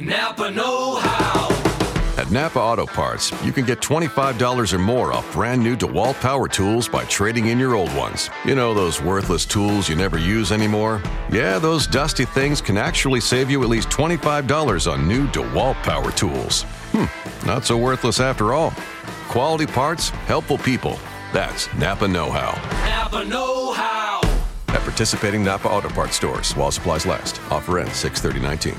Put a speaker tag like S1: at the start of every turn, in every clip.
S1: Napa Know How.
S2: At Napa Auto Parts, you can get $25 or more off brand new DeWalt power tools by trading in your old ones. You know, those worthless tools you never use anymore? Yeah, those dusty things can actually save you at least $25 on new DeWalt power tools. Hmm, not so worthless after all. Quality parts, helpful people. That's Napa Know How.
S1: Napa Know How.
S2: At participating Napa Auto Parts stores while supplies last. Offer ends 63019.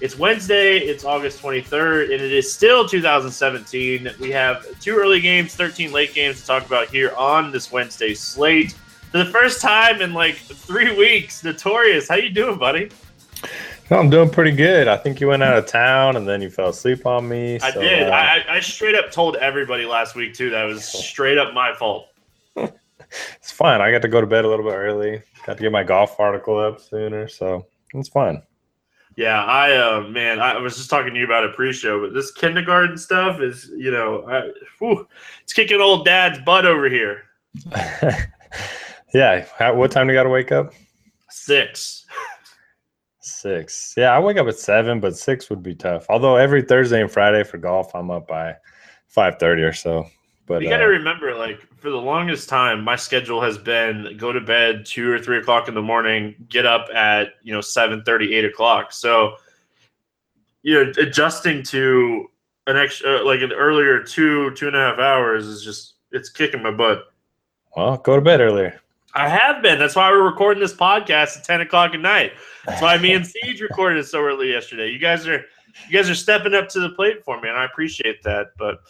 S3: It's Wednesday, it's August 23rd, and it is still 2017. We have two early games, 13 late games to talk about here on this Wednesday slate. For the first time in like three weeks, Notorious, how you doing, buddy?
S4: No, I'm doing pretty good. I think you went out of town and then you fell asleep on me.
S3: I
S4: so,
S3: did.
S4: uh,
S3: I, I straight up told everybody last week too that it was straight up my fault.
S4: it's fine. I got to go to bed a little bit early. Got to get my golf article up sooner, so it's fine.
S3: Yeah, I uh, man, I was just talking to you about a pre-show, but this kindergarten stuff is, you know, I, whew, it's kicking old dad's butt over here.
S4: yeah. How, what time do you got to wake up?
S3: Six.
S4: Six. Yeah, I wake up at seven, but six would be tough. Although every Thursday and Friday for golf, I'm up by five thirty or so. But
S3: you got to
S4: uh,
S3: remember, like for the longest time, my schedule has been go to bed two or three o'clock in the morning, get up at you know seven thirty, eight o'clock. So, you know, adjusting to an extra uh, like an earlier two two and a half hours is just it's kicking my butt.
S4: well, go to bed earlier.
S3: I have been. That's why we're recording this podcast at ten o'clock at night. That's why me and Siege recorded it so early yesterday. You guys are you guys are stepping up to the plate for me, and I appreciate that. But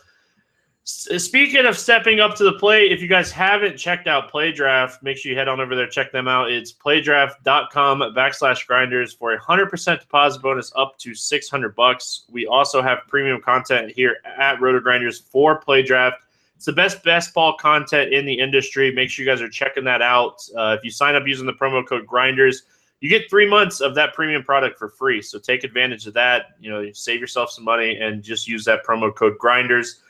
S3: speaking of stepping up to the plate, if you guys haven't checked out PlayDraft, make sure you head on over there, check them out. It's playdraft.com backslash grinders for a hundred percent deposit bonus up to six hundred bucks. We also have premium content here at Roto Grinders for PlayDraft. It's the best best ball content in the industry. Make sure you guys are checking that out. Uh, if you sign up using the promo code Grinders, you get three months of that premium product for free. So take advantage of that. You know, save yourself some money and just use that promo code Grinders.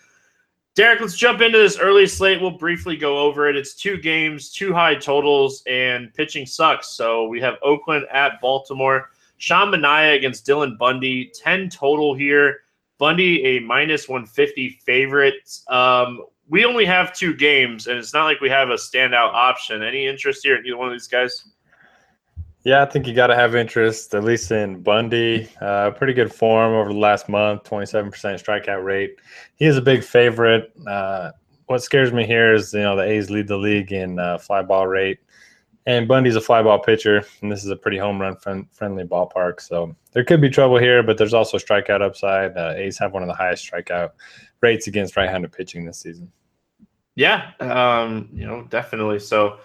S3: Derek, let's jump into this early slate. We'll briefly go over it. It's two games, two high totals, and pitching sucks. So we have Oakland at Baltimore. Sean Manaea against Dylan Bundy. 10 total here. Bundy a minus 150 favorite. Um, we only have two games, and it's not like we have a standout option. Any interest here in either one of these guys?
S4: Yeah, I think you got to have interest, at least in Bundy. Uh, pretty good form over the last month, 27% strikeout rate. He is a big favorite. Uh, what scares me here is, you know, the A's lead the league in uh, fly ball rate. And Bundy's a fly ball pitcher, and this is a pretty home run friend- friendly ballpark. So there could be trouble here, but there's also strikeout upside. Uh, A's have one of the highest strikeout rates against right handed pitching this season.
S3: Yeah, um, you know, definitely. So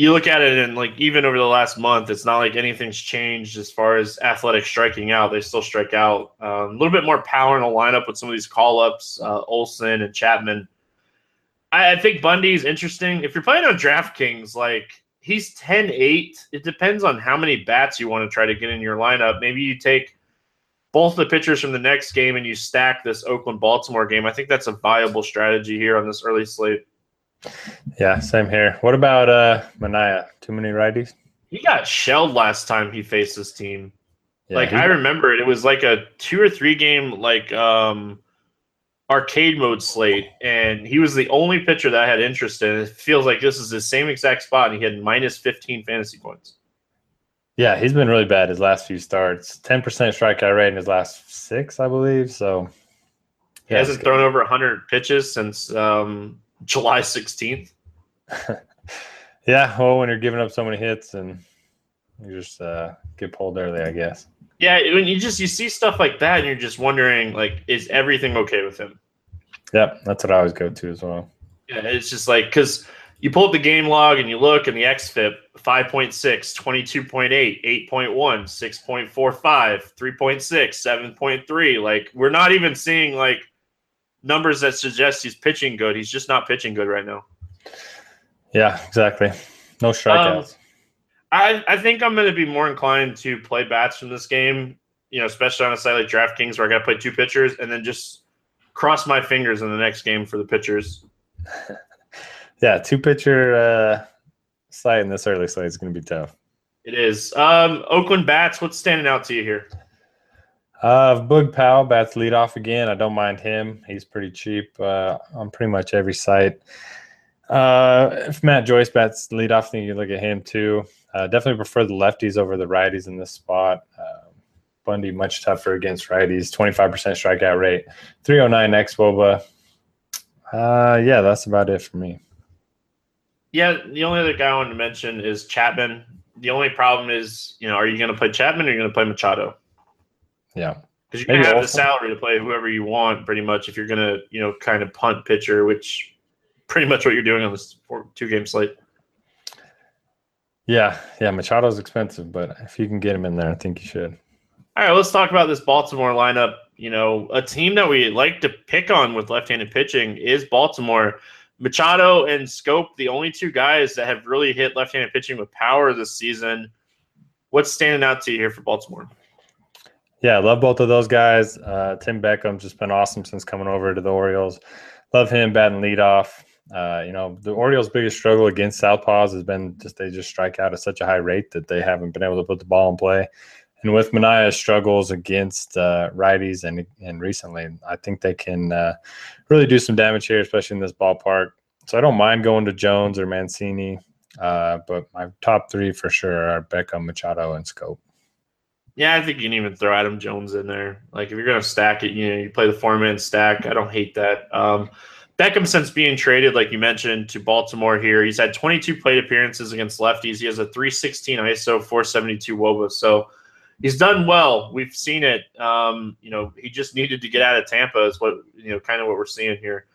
S3: you look at it and like even over the last month, it's not like anything's changed as far as athletic striking out. They still strike out um, a little bit more power in a lineup with some of these call ups, uh, Olson and Chapman. I, I think Bundy's interesting. If you're playing on DraftKings, like he's 10 8. It depends on how many bats you want to try to get in your lineup. Maybe you take both the pitchers from the next game and you stack this Oakland Baltimore game. I think that's a viable strategy here on this early slate.
S4: Yeah, same here. What about uh, Manaea? Too many righties?
S3: He got shelled last time he faced this team.
S4: Yeah,
S3: like
S4: he-
S3: I remember it. It was like a two or three game like um arcade mode slate, and he was the only pitcher that I had interest in. It feels like this is the same exact spot, and he had minus fifteen fantasy points.
S4: Yeah, he's been really bad his last few starts. Ten percent strikeout rate in his last six, I believe. So
S3: He hasn't thrown over hundred pitches since um July sixteenth.
S4: Yeah, well, when you're giving up so many hits and you just uh, get pulled early, I guess.
S3: Yeah, when you just you see stuff like that, and you're just wondering, like, is everything okay with him?
S4: Yep, that's what I always go to as well.
S3: Yeah, it's just like because you pull up the game log and you look, and the XFIP 5.6, 22.8, 8.1, 6.45, 3.6, 7.3. Like, we're not even seeing like numbers that suggest he's pitching good. He's just not pitching good right now.
S4: Yeah, exactly. No strikeouts.
S3: I, I think I'm going to be more inclined to play bats from this game, you know, especially on a site like DraftKings where I got to play two pitchers and then just cross my fingers in the next game for the pitchers.
S4: yeah, two pitcher uh, site in this early slate is going to be tough.
S3: It is. Um, Oakland bats. What's standing out to you here?
S4: Uh, Boog Powell bats lead off again. I don't mind him. He's pretty cheap uh, on pretty much every site. Uh, if Matt Joyce bats lead off, you look at him too. Uh, definitely prefer the lefties over the righties in this spot. Uh, Bundy much tougher against righties. Twenty five percent strikeout rate. Three oh nine x Woba. Uh, yeah, that's about it for me.
S3: Yeah, the only other guy I wanted to mention is Chapman. The only problem is, you know, are you going to play Chapman or are you going to play Machado?
S4: Yeah.
S3: Because going to have the salary to play whoever you want, pretty much, if you're going to, you know, kind of punt pitcher, which pretty much what you're doing on this two game slate.
S4: Yeah, yeah, Machado's expensive, but if you can get him in there, I think you should.
S3: All right, let's talk about this Baltimore lineup. You know, a team that we like to pick on with left-handed pitching is Baltimore. Machado and Schoop, the only two guys that have really hit left-handed pitching with power this season. What's standing out to you here for Baltimore?
S4: Yeah, love both of those guys. Uh, Tim Beckham's just been awesome since coming over to the Orioles. Love him batting leadoff. Uh, you know, the Orioles' biggest struggle against Southpaws has been just they just strike out at such a high rate that they haven't been able to put the ball in play. And with Manaea's struggles against uh, righties and and recently, I think they can uh, really do some damage here, especially in this ballpark. So I don't mind going to Jones or Mancini, uh, but my top three for sure are Beckham, Machado, and Schoop.
S3: Yeah, I think you can even throw Adam Jones in there. Like if you're to stack it, you know, you play the four man stack. I don't hate that. Um, Beckham, since being traded, like you mentioned, to Baltimore here, he's had 22 plate appearances against lefties. He has a 316 ISO, 472 WOBA. So he's done well. We've seen it. Um, you know, he just needed to get out of Tampa, is what, you know, kind of what we're seeing here.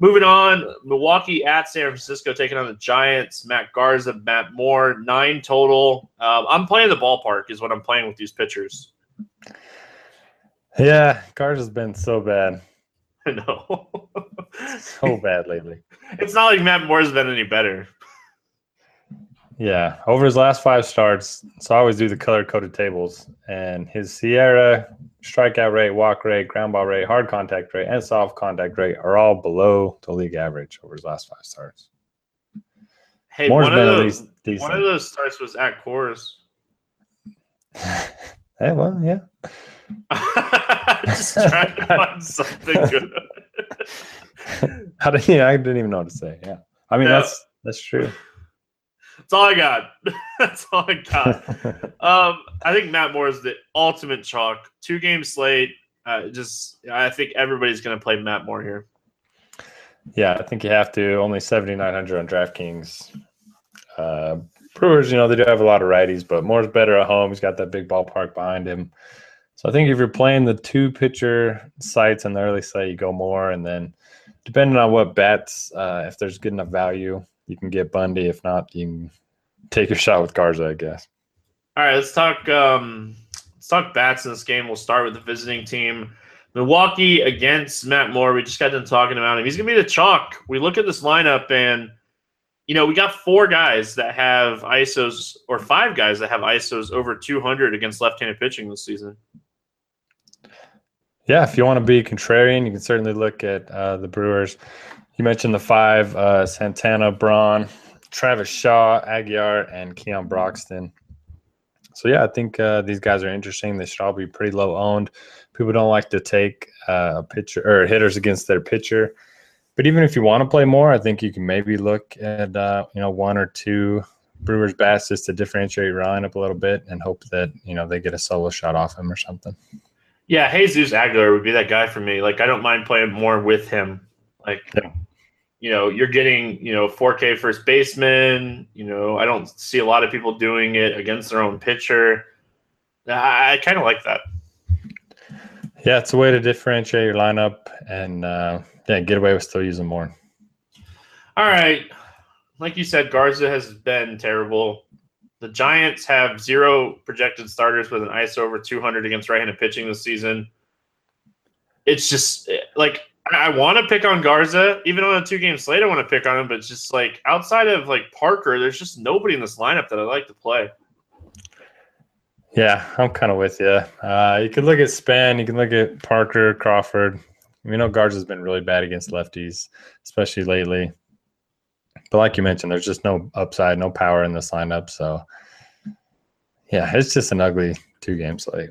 S3: Moving on, Milwaukee at San Francisco taking on the Giants. Matt Garza, Matt Moore, nine total. Um, I'm playing the ballpark, is what I'm playing with these pitchers.
S4: Yeah, Garza's been so bad.
S3: I know.
S4: so bad lately.
S3: It's not like Matt Moore's been any better.
S4: Yeah, over his last five starts, so I always do the color coded tables, and his SIERA strikeout rate, walk rate, ground ball rate, hard contact rate, and soft contact rate are all below the league average over his last five starts.
S3: Hey, Moore's one, of those, one of those starts was at Coors.
S4: hey, well, yeah.
S3: Just trying to find something good.
S4: How did yeah, I didn't even know what to say. Yeah. I mean no. that's that's true.
S3: That's all I got. that's all I got. um, I think Matt Moore is the ultimate chalk. Two game slate. Uh, just I think everybody's gonna play Matt Moore here.
S4: Yeah, I think you have to. Only seventy nine hundred on DraftKings. Uh, Brewers, you know, they do have a lot of righties, but Moore's better at home. He's got that big ballpark behind him. So I think if you're playing the two pitcher sites in the early slate, you go Moore, and then depending on what bets, uh, if there's good enough value, you can get Bundy. If not, you can take your shot with Garza, I guess.
S3: All right, let's talk. Um, let's talk bats in this game. We'll start with the visiting team. Milwaukee against Matt Moore. We just got done talking about him. He's going to be the chalk. We look at this lineup, and you know we got four guys that have ISOs, or five guys that have ISOs over 200 against left-handed pitching this season.
S4: Yeah, if you want to be contrarian, you can certainly look at uh, the Brewers. You mentioned the five: uh, Santana, Braun, Travis Shaw, Aguilar, and Keon Broxton. So yeah, I think uh, these guys are interesting. They should all be pretty low owned. People don't like to take uh, a pitcher or hitters against their pitcher. But even if you want to play Moore, I think you can maybe look at uh, you know one or two Brewers bats just to differentiate your lineup a little bit and hope that you know they get a solo shot off him or something.
S3: Yeah, Jesus Aguilar would be that guy for me. Like, I don't mind playing Moore with him. Like, yeah. you know, you're getting, you know, 4K first baseman. You know, I don't see a lot of people doing it against their own pitcher. I, I kind of like that.
S4: Yeah, it's a way to differentiate your lineup and, uh, yeah, get away with still using Moore.
S3: All right. like you said, Garza has been terrible. The Giants have zero projected starters with an ISO over 200 against right-handed pitching this season. It's just like I want to pick on Garza, even on a two-game slate. I want to pick on him, but just like outside of like Parker, there's just nobody in this lineup that I like to play.
S4: Yeah, I'm kind of with you. Uh, you can look at Span, you can look at Parker, Crawford. We know Garza's been really bad against lefties, especially lately. But like you mentioned, there's just no upside, no power in this lineup. So, yeah, it's just an ugly two game slate.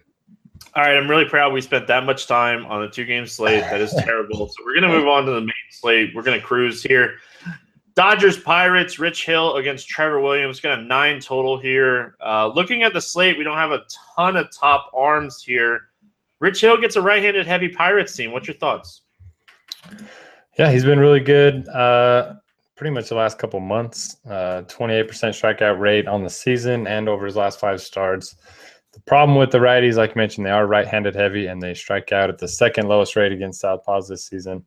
S3: All right, I'm really proud we spent that much time on a two game slate. That is terrible. So we're gonna move on to the main slate. We're gonna cruise here. Dodgers Pirates, Rich Hill against Trevor Williams. Got a nine total here. Uh, looking at the slate, we don't have a ton of top arms here. Rich Hill gets a right handed heavy Pirates team. What's your thoughts?
S4: Yeah, he's been really good. Uh, pretty much the last couple months. Uh, 28% strikeout rate on the season and over his last five starts. The problem with the righties, like I mentioned, they are right-handed heavy and they strike out at the second lowest rate against southpaws this season.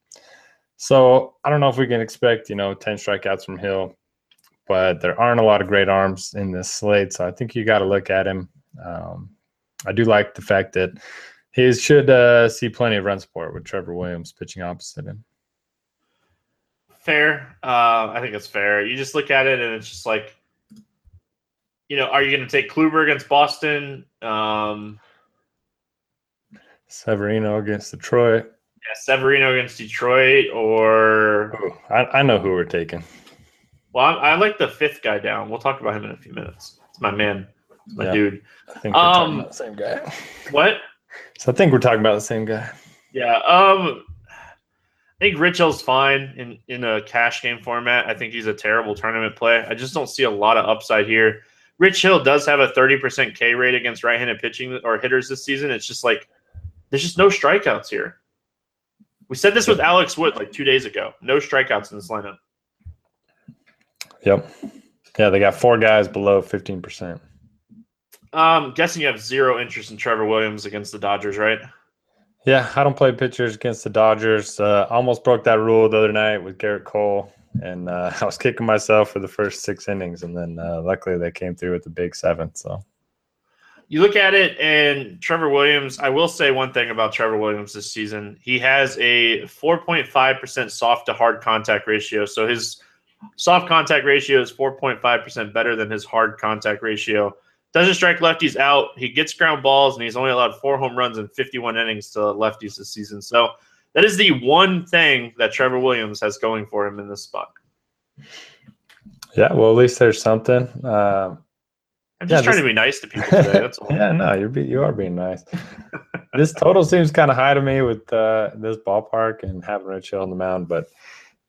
S4: So I don't know if we can expect, you know, 10 strikeouts from Hill, but there aren't a lot of great arms in this slate. So I think you got to look at him. Um, I do like the fact that he should uh, see plenty of run support with Trevor Williams pitching opposite him.
S3: Fair. Uh, I think it's fair. You just look at it and it's just like, you know, are you going to take Kluber against Boston? Um,
S4: Severino against Detroit.
S3: Yeah, Severino against Detroit, or
S4: Ooh, I, I know who we're taking.
S3: well, I, I like the fifth guy down. We'll talk about him in a few minutes. It's my man, it's my
S4: Yeah.
S3: dude.
S4: I think we're talking
S3: Um,
S4: about the same guy.
S3: What?
S4: So I think we're talking about the same guy.
S3: Yeah. Um, I think Rich Hill's fine in in a cash game format. I think he's a terrible tournament play. I just don't see a lot of upside here. Rich Hill does have a 30% K rate against right-handed pitching or hitters this season. It's just like there's just no strikeouts here. We said this with Alex Wood like two days ago. No strikeouts in this lineup.
S4: Yep. Yeah, they got four guys below 15%.
S3: Um, guessing you have zero interest in Trevor Williams against the Dodgers, right?
S4: Yeah, I don't play pitchers against the Dodgers. Uh, almost broke that rule the other night with Gerrit Cole, and uh, I was kicking myself for the first six innings, and then uh, luckily they came through with the big seventh. So
S3: You look at it, and Trevor Williams. I will say one thing about Trevor Williams this season: he has a 4.5 percent soft to hard contact ratio. So his soft contact ratio is 4.5 percent better than his hard contact ratio. Doesn't strike lefties out. He gets ground balls, and he's only allowed four home runs in 51 innings to lefties this season. So that is the one thing that Trevor Williams has going for him in this spot.
S4: yeah, well at least there's something. Uh,
S3: I'm
S4: Yeah,
S3: just trying
S4: this-
S3: to be nice to people today. That's all.
S4: yeah, no, you're be, you are being nice. this total seems kind of high to me with uh, this ballpark and having Rich Hill on the mound, but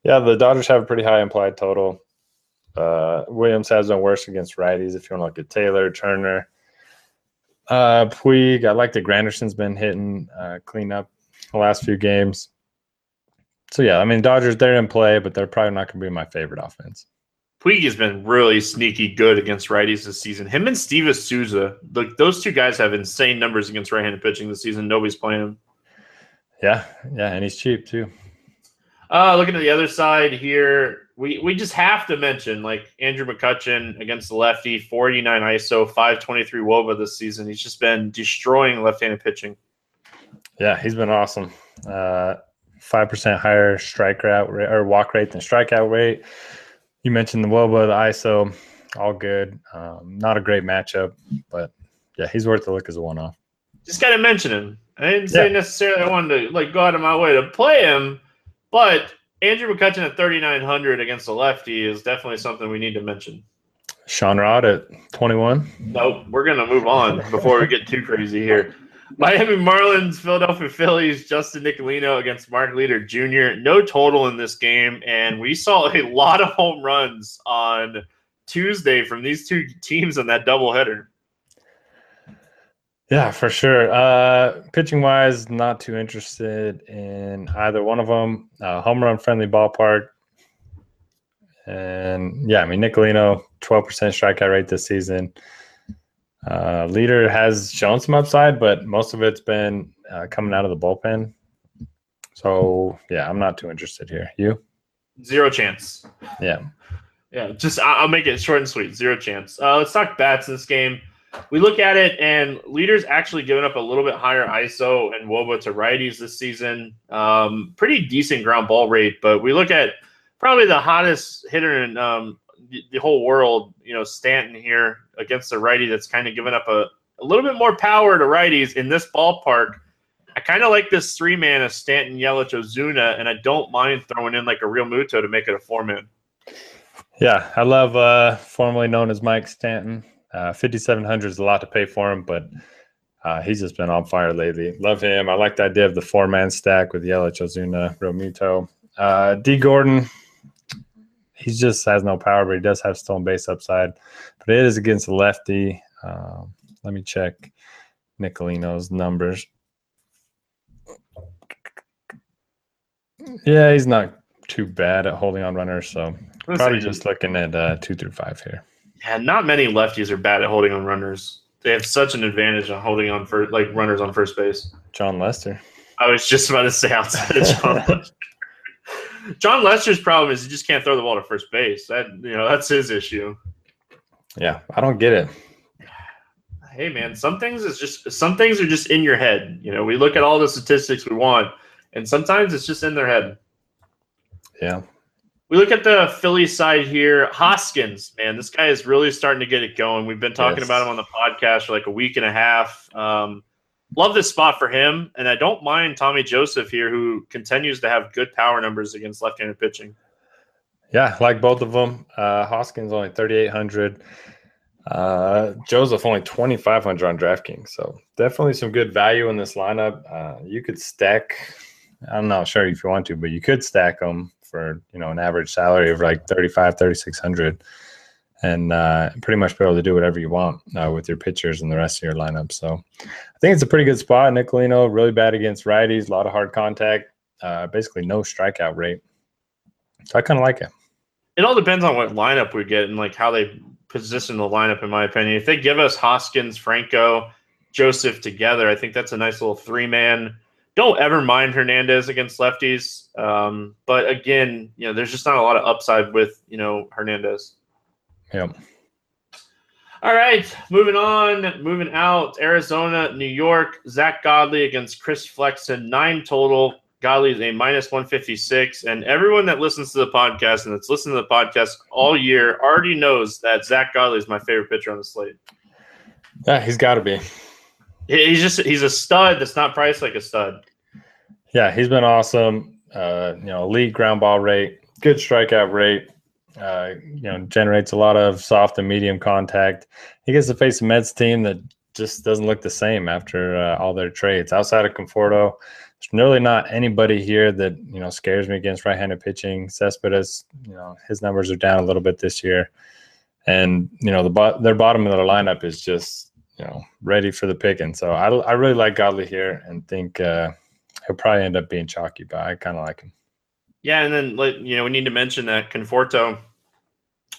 S4: yeah, the Dodgers have a pretty high implied total. Uh, Williams has been worse against righties. If you want to look at Taylor, Turner, uh, Puig, I like that Granderson's been hitting uh, clean up the last few games. So yeah, I mean Dodgers they're in play, but they're probably not going to be my favorite offense.
S3: Puig has been really sneaky good against righties this season. Him and Steve Souza, like those two guys have insane numbers against right-handed pitching this season. Nobody's playing him.
S4: Yeah, yeah, and he's cheap too.
S3: Uh, looking at the other side here, we we just have to mention like Andrew McCutchen against the lefty, 49 ISO, 523 WOBA this season. He's just been destroying left-handed pitching.
S4: Yeah, he's been awesome. Uh, Five percent higher strike rate or walk rate than strikeout rate. You mentioned the WOBA, the ISO, all good. Um, not a great matchup, but yeah, he's worth a look as a one-off.
S3: Just got to mention him. I didn't say
S4: Yeah.
S3: necessarily I wanted to like go out of my way to play him, but Andrew McCutchen at 3,900 against the lefty is definitely something we need to mention.
S4: Sean Rod at twenty-one.
S3: Nope, we're gonna move on before we get too crazy here. Miami Marlins, Philadelphia Phillies, Justin Nicolino against Mark Leiter Jr. No total in this game, and we saw a lot of home runs on Tuesday from these two teams on that doubleheader.
S4: Yeah, for sure. Uh, pitching wise, not too interested in either one of them. Uh, home run friendly ballpark. And yeah, I mean, Nicolino, 12% strikeout rate this season. Uh, Leiter has shown some upside, but most of it's been uh, coming out of the bullpen. So yeah, I'm not too interested here. You?
S3: Zero chance.
S4: Yeah.
S3: Yeah, just I'll make it short and sweet. Zero chance. Uh, let's talk bats in this game. We look at it, and Leiter's actually giving up a little bit higher ISO and WOBA to righties this season. Um, pretty decent ground ball rate, but we look at probably the hottest hitter in um, the, whole world. You know, Stanton here against the righty that's kind of giving up a, a little bit more power to righties in this ballpark. I kind of like this three man of Stanton, Yelich, Ozuna, and I don't mind throwing in like a Realmuto to make it a four man.
S4: Yeah, I love uh, formerly known as Mike Stanton. Uh, 5,700 is a lot to pay for him, but uh, he's just been on fire lately. Love him. I like the idea of the four man stack with Yelich, Ozuna, Realmuto. Uh, D. Gordon, he just has no power, but he does have stolen base upside. But it is against the lefty. Um, let me check Nicolino's numbers. Yeah, he's not too bad at holding on runners, so probably just looking at uh, two through five here.
S3: Yeah, not many lefties are bad at holding on runners. They have such an advantage on holding on for like runners on first base.
S4: Jon Lester.
S3: I was just about to say outside of Jon Lester. Jon Lester's problem is he just can't throw the ball to first base. That you know that's his issue.
S4: Yeah, I don't get it.
S3: Hey man, some things is just some things are just in your head. You know, we look at all the statistics we want, and sometimes it's just in their head.
S4: Yeah.
S3: We look at the Philly side here. Hoskins, man, this guy is really starting to get it going. We've been talking
S4: Yes.
S3: about him on the podcast for like a week and a half. Um, love this spot for him, and I don't mind Tommy Joseph here, who continues to have good power numbers against left-handed pitching.
S4: Yeah, like both of them. Uh, Hoskins only 3,800. Uh, Joseph only 2,500 on DraftKings. So definitely some good value in this lineup. Uh, you could stack, I'm not sure if you want to, but you could stack them for, you know, an average salary of like 35, 3,600 and uh, pretty much be able to do whatever you want uh, with your pitchers and the rest of your lineup. So I think it's a pretty good spot. Nicolino, really bad against righties, a lot of hard contact, uh, basically no strikeout rate. So I kind of like it.
S3: It all depends on what lineup we get and like how they position the lineup. In my opinion, if they give us Hoskins, Franco, Joseph together, I think that's a nice little three-man. Don't ever mind Hernandez against lefties, um, but again, you know, there's just not a lot of upside with you know Hernandez.
S4: Yep.
S3: All right, moving on, moving out. Arizona, New York. Zack Godley against Chris Flexen, nine total. Godley is a minus 156. And everyone that listens to the podcast and that's listened to the podcast all year already knows that Zack Godley is my favorite pitcher on the slate.
S4: Yeah, he's got to be.
S3: He's just he's a stud that's not priced like a stud.
S4: Yeah, he's been awesome. Uh, you know, elite ground ball rate, good strikeout rate. Uh, you know, generates a lot of soft and medium contact. He gets to face a Mets team that just doesn't look the same after uh, all their trades. Outside of Conforto, there's really not anybody here that you know scares me against right-handed pitching. Cespedes, you know, his numbers are down a little bit this year, and you know the bo- their bottom of their lineup is just you know ready for the picking. So I I really like Godley here and think. Uh, he'll probably end up being chalky, but I kind of like him.
S3: Yeah, and then like you know, we need to mention that Conforto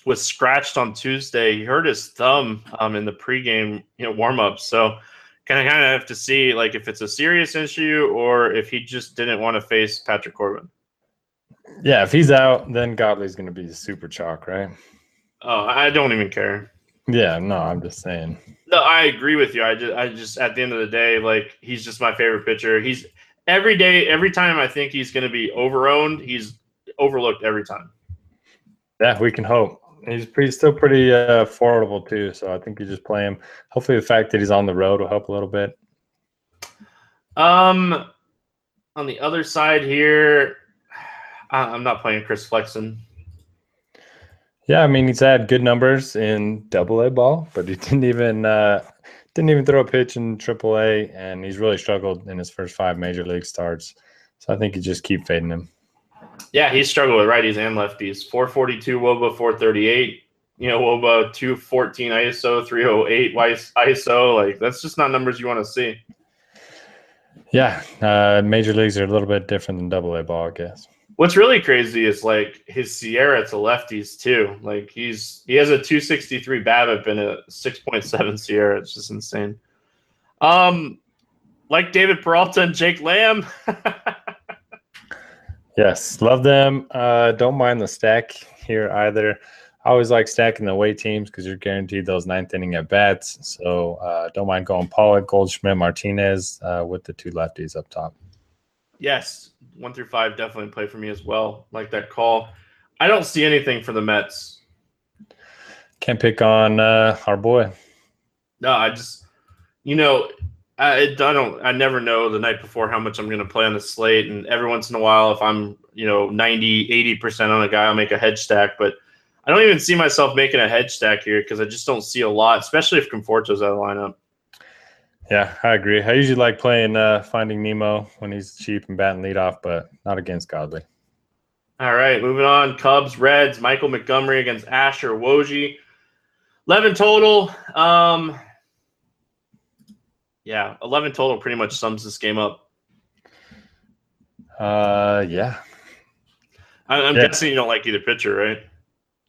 S3: was scratched on Tuesday. He hurt his thumb um, in the pregame you know warm up. So kind of kind of have to see like if it's a serious issue or if he just didn't want to face Patrick Corbin.
S4: Yeah, if he's out, then Godley's going to be super chalk, right?
S3: Oh, I don't even care.
S4: Yeah, no, I'm just saying.
S3: No, I agree with you. I just, I just at the end of the day, like he's just my favorite pitcher. He's every day, every time I think he's going to be overowned, he's overlooked every time.
S4: Yeah, we can hope. He's pretty, still pretty uh, affordable too, so I think you just play him. Hopefully, the fact that he's on the road will help a little bit.
S3: Um, on the other side here, I'm not playing Chris Flexen.
S4: Yeah, I mean he's had good numbers in Double A ball, but he didn't even uh, didn't even throw a pitch in Triple A, and he's really struggled in his first five major league starts. So I think you just keep fading him.
S3: Yeah, he's struggled with righties and lefties. 442 Woba, 438. You know, Woba 214 ISO, 308 wise- ISO. Like that's just not numbers you want to see.
S4: Yeah, uh, major leagues are a little bit different than Double A ball, I guess.
S3: What's really crazy is like his SIERA to lefties too. Like he's he has a 263 BABIP and a 6.7 SIERA. It's just insane. Um, like David Peralta and Jake Lamb.
S4: Yes, love them. Uh, don't mind the stack here either. I always like stacking the away teams because you're guaranteed those ninth inning at bats. So uh, don't mind going Pollock, Goldschmidt, Martinez uh, with the two lefties up top.
S3: Yes, one through five definitely play for me as well. Like that call. I don't see anything for the Mets.
S4: Can't pick on uh, our boy.
S3: No, I just, you know, I, I don't, I never know the night before how much I'm going to play on the slate. And every once in a while, if I'm, you know, 90, 80% on a guy, I'll make a hedge stack. But I don't even see myself making a hedge stack here because I just don't see a lot, especially if Conforto's out of the lineup.
S4: Yeah, I agree. I usually like playing uh, Finding Nemo when he's cheap and batting leadoff, but not against Godley.
S3: All right, moving on. Cubs, Reds, Michael Montgomery against Asher Wojie. 11 total. Um, yeah, 11 total pretty much sums this game up.
S4: Uh, yeah.
S3: I, I'm
S4: Yeah.
S3: guessing you don't like either pitcher, right?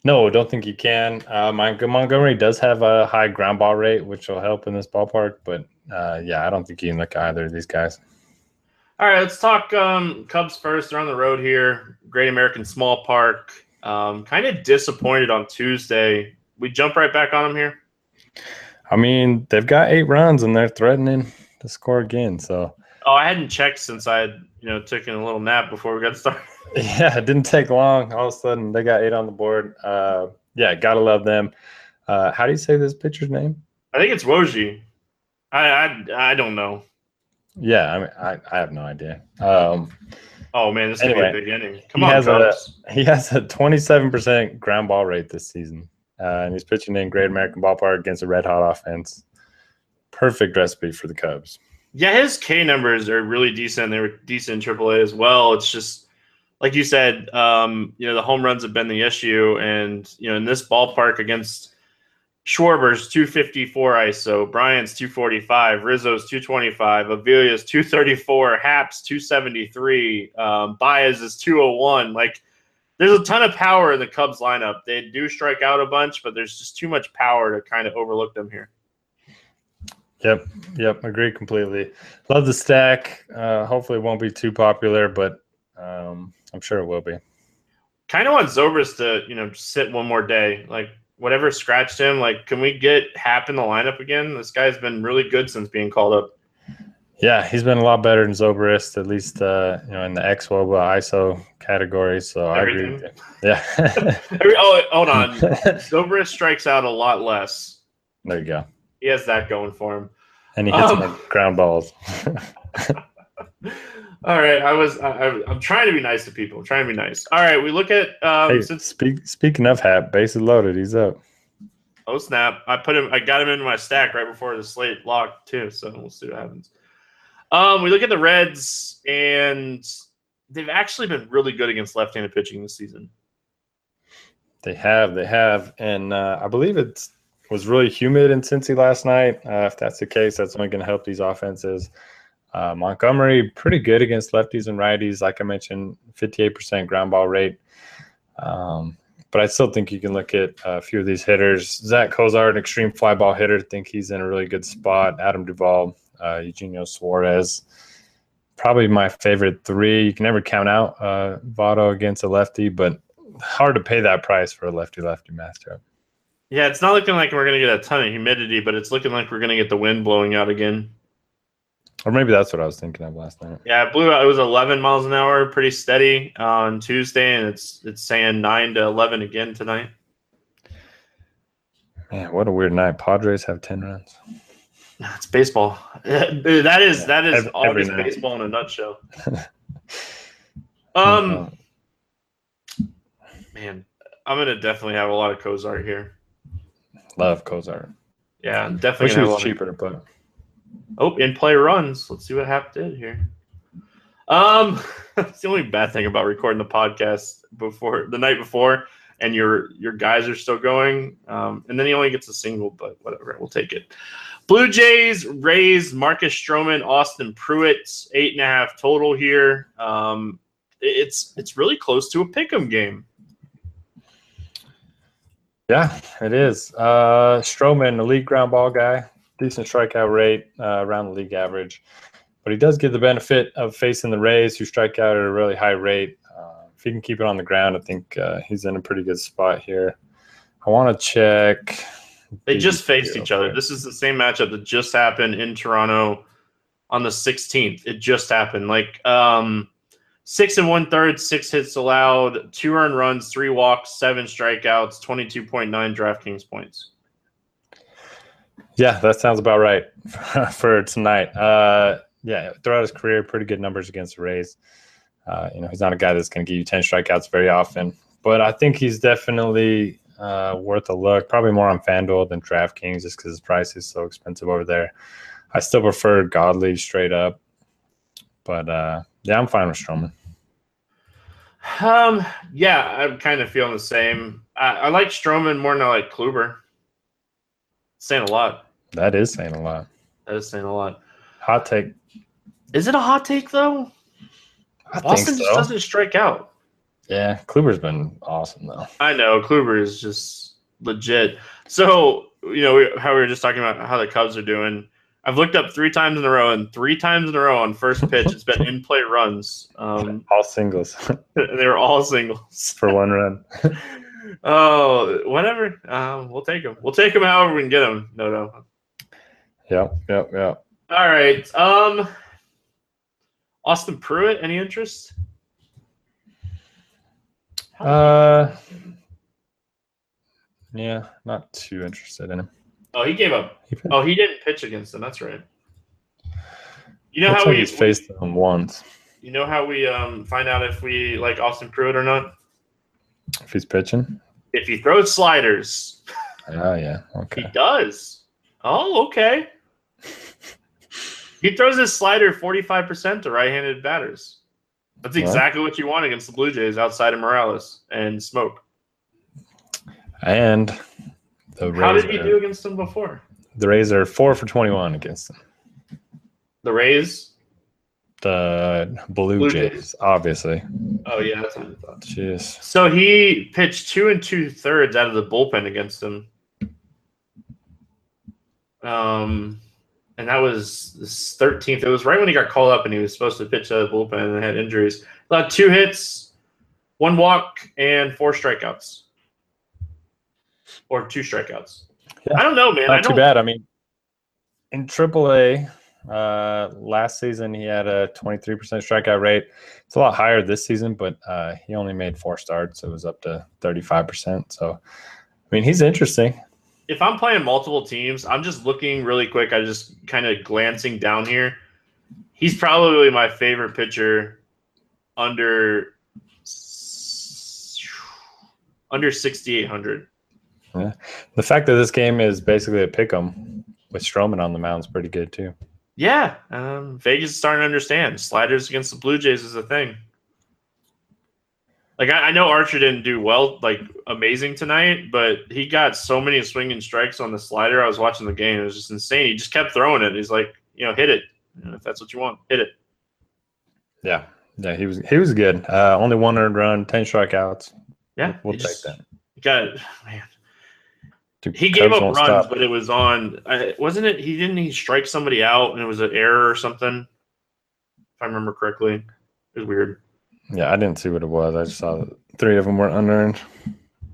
S4: No, don't think you can. Uh, Montgomery does have a high ground ball rate, which will help in this ballpark. But uh, yeah, I don't think you can look at either of these guys.
S3: All right, let's talk um, Cubs first. They're on the road here. Great American Small Park. Um, kind of disappointed on Tuesday. We jump right back on them here.
S4: I mean, they've got eight runs and they're threatening to score again. So
S3: Oh, I hadn't checked since I had you know taken a little nap before we got started.
S4: yeah, it didn't take long. All of a sudden, they got eight on the board. Uh, yeah, gotta love them. Uh, how do you say this pitcher's name?
S3: I think it's Wojie. I, I I don't know.
S4: Yeah, I mean, I, I have no idea. Um,
S3: Oh man, this is gonna
S4: Anyway,
S3: be a big inning. Come
S4: he
S3: on,
S4: has a-
S3: Cubs.
S4: he has a 27% ground ball rate this season, uh, and he's pitching in Great American Ballpark against a red hot offense. Perfect recipe for the Cubs.
S3: Yeah, his K numbers are really decent. They were decent in AAA as well. It's just like you said, um, you know, the home runs have been the issue, and you know, in this ballpark against Schwarber's 254 ISO, Bryant's 245, Rizzo's 225, Avila's 234, Happ's 273, um, Baez is 201. Like, there's a ton of power in the Cubs lineup. They do strike out a bunch, but there's just too much power to kind of overlook them here.
S4: Yep, yep, agree completely. Love the stack. Uh, hopefully, it won't be too popular, but um, I'm sure it will be.
S3: kind of want Zobrist to, you know, sit one more day. Like whatever scratched him, like can we get Happ in the lineup again? This guy's been really good since being called up.
S4: Yeah, he's been a lot better than Zobrist, at least uh, you know in the X Woba ISO category. So I agree. Yeah,
S3: Every- oh, hold on. Zobrist strikes out a lot less.
S4: there you go.
S3: He has that going for him.
S4: And he hits
S3: Um,
S4: more ground balls.
S3: All right, I was I, I'm trying to be nice to people. I'm trying to be nice. All right, we look at um,
S4: hey,
S3: since
S4: speak, speaking of Happ, bases loaded. He's up.
S3: Oh snap! I put him. I got him into my stack right before the slate locked too. So we'll see what happens. Um, we look at the Reds, and they've actually been really good against left-handed pitching this season.
S4: They have, they have, and uh, I believe it was really humid in Cincy last night. Uh, if that's the case, that's only going to help these offenses. Uh, Montgomery pretty good against lefties and righties, like I mentioned, fifty-eight percent ground ball rate. Um, but I still think you can look at a few of these hitters. Zack Cozart, an extreme fly ball hitter, think he's in a really good spot. Adam Duvall, uh, Eugenio Suarez, probably my favorite three. You can never count out uh, Votto against a lefty, but hard to pay that price for a lefty lefty matchup.
S3: Yeah, it's not looking like we're going to get a ton of humidity, but it's looking like we're going to get the wind blowing out again.
S4: Or maybe that's what I was thinking of last night.
S3: Yeah, it blew out. It was 11 miles an hour, pretty steady on Tuesday, and it's it's saying nine to 11 again tonight.
S4: Man, what a weird night. Padres have 10 runs.
S3: It's baseball. that is that is
S4: Every- every
S3: August baseball in a nutshell. um, man, I'm gonna definitely have a lot of Cozart here.
S4: Love Cozart.
S3: Yeah, definitely
S4: Wish it
S3: gonna have a
S4: was
S3: of-
S4: cheaper to put.
S3: Oh, in play runs. Let's see what Happ did here. Um, it's the only bad thing about recording the podcast before the night before, and your your guys are still going. Um, and then he only gets a single, but whatever, we'll take it. Blue Jays, Rays, Marcus Stroman, Austin Pruitt, eight and a half total here. Um, it's it's really close to a pick'em game.
S4: Yeah, it is. Uh, Stroman, elite ground ball guy, decent strikeout rate, uh, around the league average. But he does get the benefit of facing the Rays, who strike out at a really high rate. Uh, if he can keep it on the ground, I think uh, he's in a pretty good spot here. I want to check.
S3: They just faced each other. This is the same matchup that just happened in Toronto on the 16th. It just happened. Like um, six and one third, six hits allowed, two earned runs, three walks, seven strikeouts, 22.9 DraftKings points.
S4: Yeah, that sounds about right for tonight. Uh, yeah, throughout his career, pretty good numbers against the Rays. Uh, you know, he's not a guy that's going to give you 10 strikeouts very often, but I think he's definitely uh, worth a look. Probably more on FanDuel than DraftKings just because his price is so expensive over there. I still prefer Godley straight up, but uh, yeah, I'm fine with Stroman.
S3: Um, yeah, I'm kind of feeling the same. I, I like Stroman more than I like Kluber. Saying a lot.
S4: That is saying a lot.
S3: That is saying a lot.
S4: Hot take.
S3: Is it a hot take though?
S4: I
S3: Boston
S4: think
S3: just doesn't strike out.
S4: Yeah, Kluber's been awesome though.
S3: I know Kluber is just legit. So you know we, how we were just talking about how the Cubs are doing. I've looked up three times in a row, and three times in a row on first pitch, it's been in play runs. Um,
S4: All singles
S3: they were all singles.
S4: for one run.
S3: Oh, whatever. Um, we'll take them. We'll take them however we can get them. No, no.
S4: Yep, yep, yep.
S3: All right. Um, Austin Pruitt. Any interest?
S4: Uh, yeah, not too interested in him.
S3: Oh, he gave up.
S4: He-
S3: Oh, he didn't pitch against them. That's right. You know
S4: Looks
S3: how
S4: like
S3: we
S4: he's faced him once.
S3: You know how we um, find out if we like Austin Pruitt or not?
S4: If he's pitching,
S3: If he throws sliders,
S4: oh yeah, Okay.
S3: he does. Oh, okay. He throws his slider 45% to right handed batters. That's exactly what you want against the Blue Jays outside of Morales and Smoak.
S4: And the Rays,
S3: How did he
S4: are,
S3: do against them before?
S4: the Rays are four for twenty-one against them.
S3: The Rays?
S4: The Blue,
S3: Blue
S4: Jays,
S3: Jays.
S4: obviously.
S3: Oh, yeah, that's what I thought.
S4: Jeez.
S3: So he pitched two and two thirds out of the bullpen against them. Um, and that was the thirteenth. It was right when he got called up, and he was supposed to pitch out of the bullpen and had injuries. About two hits, one walk, and four strikeouts, or two strikeouts.
S4: Yeah.
S3: I don't know, man.
S4: Not too bad. I mean, in AAA, uh, last season he had a 23% strikeout rate. It's a lot higher this season, but uh, he only made four starts. It was up to 35%. So, I mean, he's interesting.
S3: If I'm playing multiple teams, I'm just looking really quick. I just kind of glancing down here. He's probably my favorite pitcher under under 6800. Yeah.
S4: The fact that this game is basically a pick 'em with Stroman on the mound is pretty good too.
S3: Yeah, um, Vegas is starting to understand sliders against the Blue Jays is a thing. Like I, I know Archer didn't do well, like amazing tonight, but he got so many swinging strikes on the slider. I was watching the game; it was just insane. He just kept throwing it. He's like, you know, hit it You know, if that's what you want, hit it.
S4: Yeah, yeah, he was he was good. Uh, only one earned run, ten strikeouts.
S3: Yeah,
S4: we'll
S3: he
S4: take
S3: just
S4: that.
S3: Got man.
S4: Dude,
S3: He gave
S4: Cubs
S3: up runs,
S4: stop.
S3: but it was on. Uh, wasn't it? He didn't he strike somebody out, and it was an error or something. If I remember correctly, it was weird.
S4: Yeah, I didn't see what it was. I just saw three of them were unearned.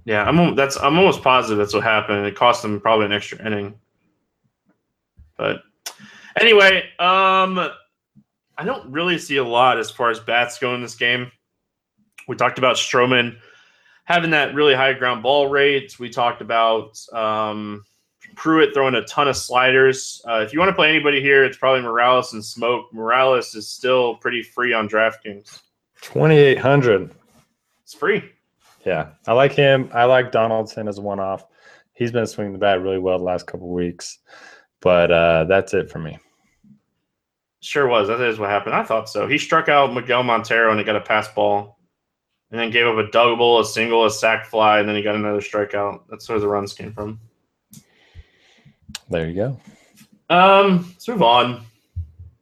S3: Yeah, I'm that's I'm almost positive that's what happened. It cost them probably an extra inning. But anyway, um I don't really see a lot as far as bats go in this game. We talked about Stroman having that really high ground ball rate. We talked about um, Pruitt throwing a ton of sliders. Uh, if you want to play anybody here, it's probably Morales and Smoak. Morales is still pretty free on DraftKings.
S4: Twenty eight hundred.
S3: It's free.
S4: Yeah, I like him. I like Donaldson as a one off. He's been swinging the bat really well the last couple weeks, but uh, that's it for me.
S3: Sure was. That is what happened. I thought so. He struck out Miguel Montero and he got a pass ball, and then gave up a double, a single, a sac fly, and then he got another strikeout. That's where the runs came from.
S4: There you go.
S3: Um, let's move on.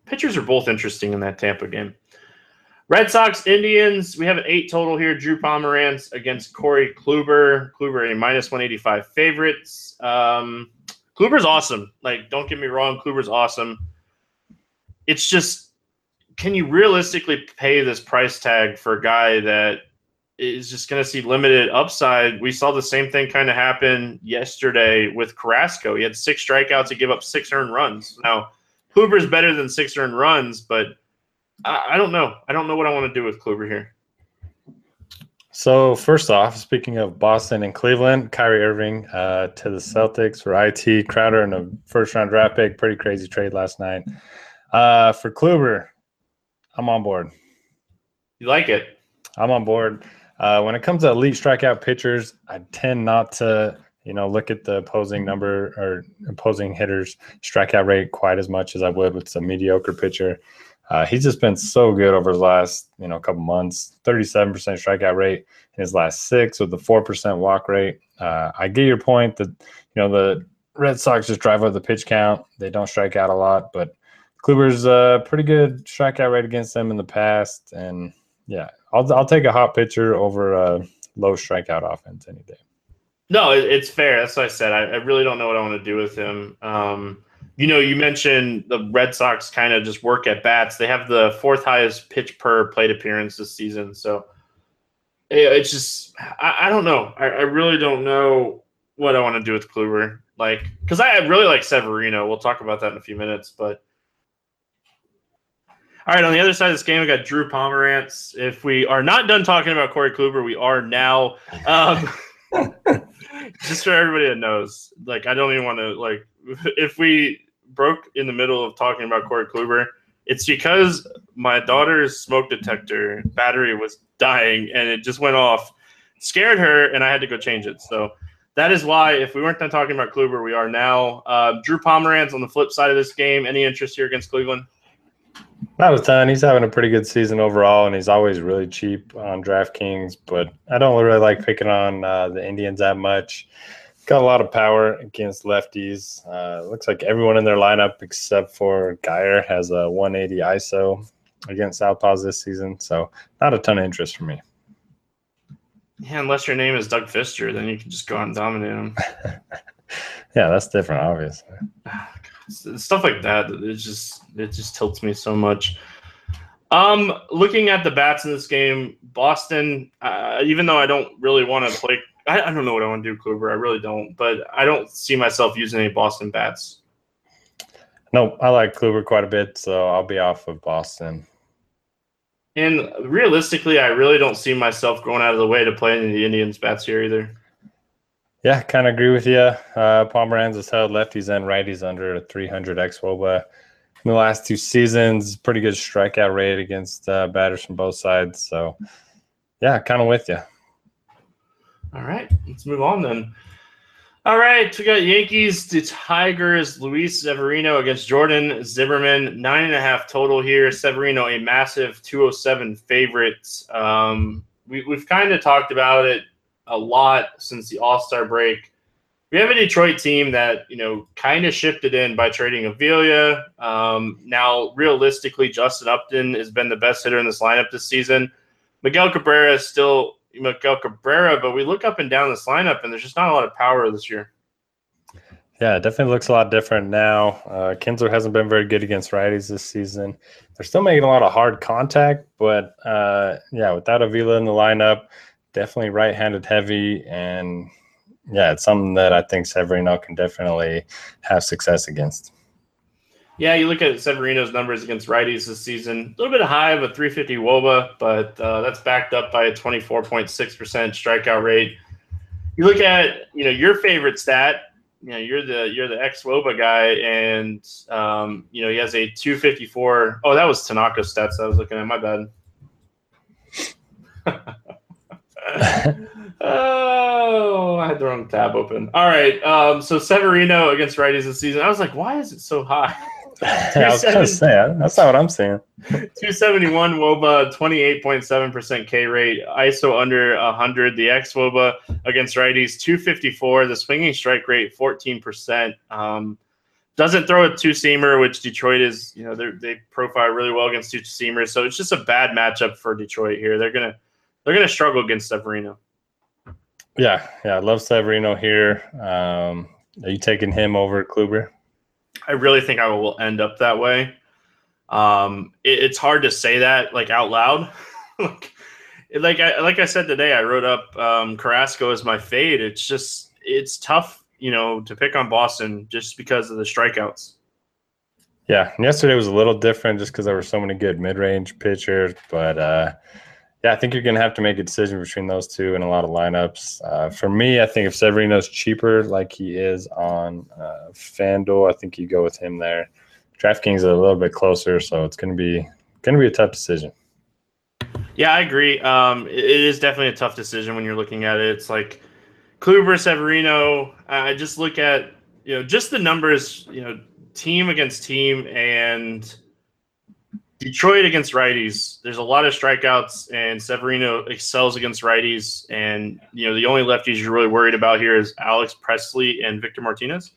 S3: Pitchers are both interesting in that Tampa game. Red Sox, Indians. We have an eight total here. Drew Pomeranz against Corey Kluber. Kluber a minus one eighty five favorites. Um, Kluber's awesome. Like, don't get me wrong, Kluber's awesome. It's just, can you realistically pay this price tag for a guy that is just going to see limited upside. We saw the same thing kind of happen yesterday with Carrasco. He had six strikeouts to give up six earned runs. Now, Kluber's better than six earned runs, but I, I don't know. I don't know what I want to do with Kluber here.
S4: So first off, speaking of Boston and Cleveland, Kyrie Irving uh, to the Celtics for IT Crowder in a first round draft pick. Pretty crazy trade last night. Uh, for Kluber, I'm on board.
S3: You like it?
S4: I'm on board. Uh, when it comes to elite strikeout pitchers, I tend not to, you know, look at the opposing number or opposing hitters' strikeout rate quite as much as I would with a mediocre pitcher. Uh, he's just been so good over the last, you know, couple months. 37% strikeout rate in his last six with the 4% walk rate. Uh, I get your point that, you know, the Red Sox just drive up the pitch count. They don't strike out a lot, but Kluber's a pretty good strikeout rate against them in the past. And yeah, I'll, I'll take a hot pitcher over a low strikeout offense any day.
S3: No, it's fair. That's what I said. I, I, really don't know what I want to do with him. Um, you know, you mentioned the Red Sox kind of just work at bats. They have the fourth highest pitch per plate appearance this season. So it's just, I, I don't know. I, I, really don't know what I want to do with Kluber. Like, because I really like Severino. We'll talk about that in a few minutes. But all right, on the other side of this game, we got Drew Pomeranz. If we are not done talking about Corey Kluber, we are now. Um, just for everybody that knows, like, I don't even want to like. If we broke in the middle of talking about Corey Kluber, it's because my daughter's smoke detector battery was dying and it just went off, scared her, and I had to go change it. So that is why, if we weren't done talking about Kluber, we are now. Uh, Drew Pomeranz on the flip side of this game. Any interest here against Cleveland?
S4: Not a ton. He's having a pretty good season overall, and he's always really cheap on DraftKings. But I don't really like picking on uh, the Indians that much got a lot of power against lefties. Uh, looks like everyone in their lineup except for Guyer has a 180 ISO against Southpaws this season. So not a ton of interest for me.
S3: Yeah, unless your name is Doug Fister, then you can just go out and dominate him.
S4: yeah, that's different, obviously.
S3: Stuff like that, it just it just tilts me so much. Um, looking at the bats in this game, Boston. Uh, even though I don't really want to play I, I don't know what I want to do, Kluber. I really don't. But I don't see myself using any Boston bats.
S4: No, I like Kluber quite a bit, so I'll be off of Boston.
S3: And realistically, I really don't see myself going out of the way to play any of the Indians bats here either.
S4: Yeah, kind of agree with you. Uh, Pomeranz has held lefties and righties under 300 xwOBA in the last two seasons. Pretty good strikeout rate against uh, batters from both sides. So, yeah, kind of with you.
S3: All right, let's move on then. All right, we got Yankees to Tigers. Luis Severino against Jordan Zimmermann. Nine and a half total here. Severino, a massive 207 favorite. Um, we, we've kind of talked about it a lot since the All Star break. We have a Detroit team that you know kind of shifted in by trading Avila. Um, now, realistically, Justin Upton has been the best hitter in this lineup this season. Miguel Cabrera is still Miguel Cabrera, but we look up and down this lineup, and there's just not a lot of power this year.
S4: Yeah, it definitely looks a lot different now. Uh, Kinsler hasn't been very good against righties this season. They're still making a lot of hard contact, but uh, yeah, without Avila in the lineup, definitely right-handed heavy, and yeah, it's something that I think Severino can definitely have success against.
S3: Yeah, you look at Severino's numbers against righties this season, a little bit high of a 350 WOBA, but uh, that's backed up by a 24.6% strikeout rate. You look at, you know, your favorite stat, you know, you're the you're the ex WOBA guy, and um, you know he has a 254. Oh, that was Tanaka stats I was looking at. My bad. oh, I had the wrong tab open. All right. Um, so Severino against righties this season. I was like, why is it so high?
S4: I was gonna say that's not what I'm saying.
S3: 271 woba, 28.7% K rate, ISO under 100. The X woba against righties, 254. The swinging strike rate, 14%. Um, doesn't throw a two seamer, which Detroit is, you know, they profile really well against two seamers. So it's just a bad matchup for Detroit here. They're gonna they're gonna struggle against Severino.
S4: Yeah, yeah, I love Severino here. Um, are you taking him over Kluber?
S3: I really think I will end up that way. Um, it, it's hard to say that like out loud. like, like I like I said today, I wrote up um, Carrasco as my fade. It's just it's tough, you know, to pick on Boston just because of the strikeouts.
S4: Yeah, yesterday was a little different just because there were so many good mid-range pitchers. But uh, yeah, I think you're going to have to make a decision between those two in a lot of lineups. Uh, for me, I think if Severino's cheaper, like he is on uh, FanDuel, I think you go with him there. DraftKings is a little bit closer, so it's going to be going to be a tough decision.
S3: Yeah, I agree. Um, it- is definitely a tough decision when you're looking at it. It's like Kluber, Severino. I just look at you know just the numbers. You know, team against team and Detroit against righties. There's a lot of strikeouts, and Severino excels against righties. And you know, the only lefties you're really worried about here is Alex Presley and Victor Martinez.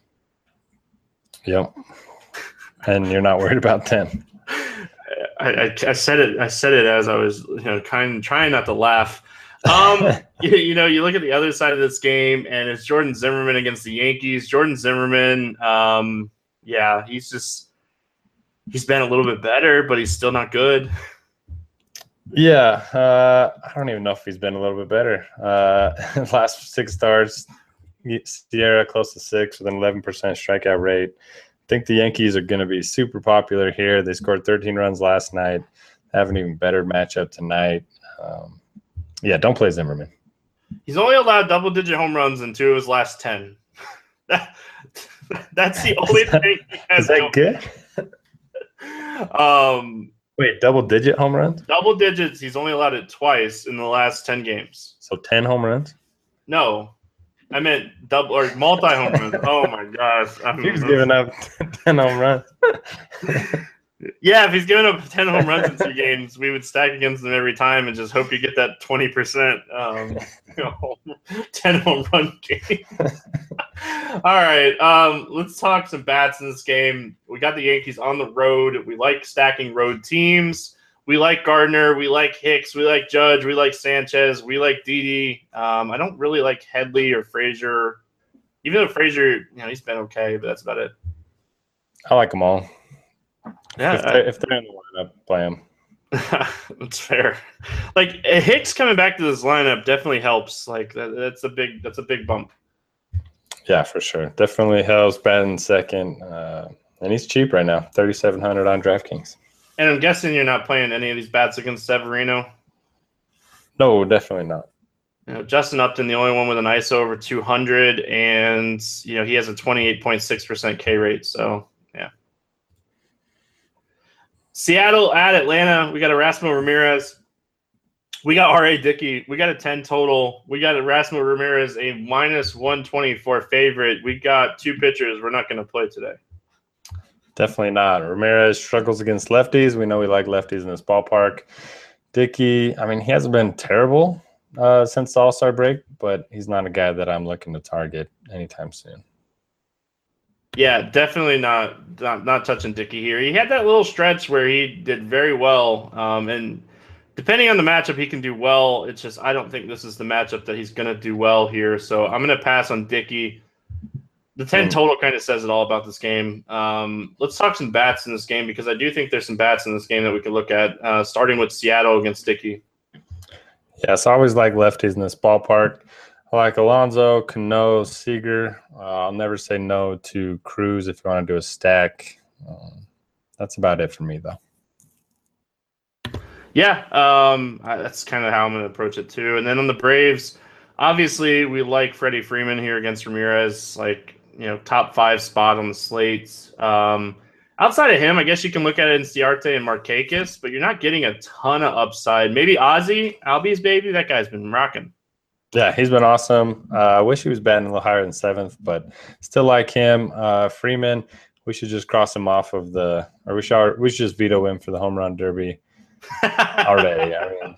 S4: Yep. And you're not worried about them.
S3: I, I, I said it. I said it as I was, you know, kind of trying not to laugh. Um, you, you know, you look at the other side of this game, and it's Jordan Zimmermann against the Yankees. Jordan Zimmermann, um, yeah, he's just he's been a little bit better, but he's still not good.
S4: Yeah, uh, I don't even know if he's been a little bit better. Uh, last six starts, SIERA close to six with an 11% strikeout rate. I think the Yankees are going to be super popular here. They scored 13 runs last night. Have an even better matchup tonight. Um, yeah, don't play Zimmermann.
S3: He's only allowed double-digit home runs in two of his last ten. That, that's the only thing he has.
S4: Is that good?
S3: Um,
S4: Wait, double digit home runs?
S3: double digits. He's only allowed it twice in the last ten games.
S4: So 10 home runs?
S3: No, I meant double or multi home runs. Oh my gosh! I'm,
S4: He was giving up 10 home runs.
S3: yeah, if he's giving up ten home runs in two games, we would stack against him every time and just hope you get that twenty percent, um, you know, ten home run game. All right, um, let's talk some bats in this game. We got the Yankees on the road. We like stacking road teams. We like Gardner. We like Hicks. We like Judge. We like Sanchez. We like Didi. Um, I don't really like Headley or Frazier. Even though Frazier, you know, he's been okay, but that's about it.
S4: I like them all.
S3: Yeah,
S4: if, they're, if they're in the lineup, play them.
S3: that's fair. Like uh, Hicks coming back to this lineup definitely helps. Like that, that's a big that's a big bump.
S4: Yeah, for sure. Definitely helps batting second. Uh, and he's cheap right now 3700 on DraftKings.
S3: And I'm guessing you're not playing any of these bats against Severino.
S4: No, definitely not.
S3: You know, Justin Upton, the only one with an ISO over 200, and you know he has a 28.6% K rate. So. Seattle at Atlanta. We got Erasmo Ramirez. We got R.A. Dickey. We got a 10 total. We got Erasmo Ramirez, a minus 124 favorite. We got two pitchers we're not going to play today.
S4: Definitely not. Ramirez struggles against lefties. We know we like lefties in this ballpark. Dickey, I mean, he hasn't been terrible uh, since the All Star break, but he's not a guy that I'm looking to target anytime soon.
S3: Yeah, definitely not not, not touching Dickey here. He had that little stretch where he did very well, um, and depending on the matchup, he can do well. It's just I don't think this is the matchup that he's going to do well here. So I'm going to pass on Dickey. The 10
S4: Hmm.
S3: total kind of says it all about this game. Um, let's talk some bats in this game because I do think there's some bats in this game that we could look at, uh, starting with Seattle against Dickey.
S4: Yeah, so I always like lefties in this ballpark. I like Alonso, Cano, Seager. Uh, I'll never say no to Cruz if you want to do a stack. Um, that's about it for me, though.
S3: Yeah, um, I, that's kind of how I'm going to approach it too. And then on the Braves, obviously we like Freddie Freeman here against Ramirez, like you know top five spot on the slates. Um, outside of him, I guess you can look at it Inciarte and Markakis, but you're not getting a ton of upside. Maybe Ozzie Albies baby, that guy's been rocking.
S4: Yeah, he's been awesome. Uh, I wish he was batting a little higher than seventh, but still like him. Uh, Freeman, we should just cross him off of the, or we should we should just veto him for the home run derby already. I mean,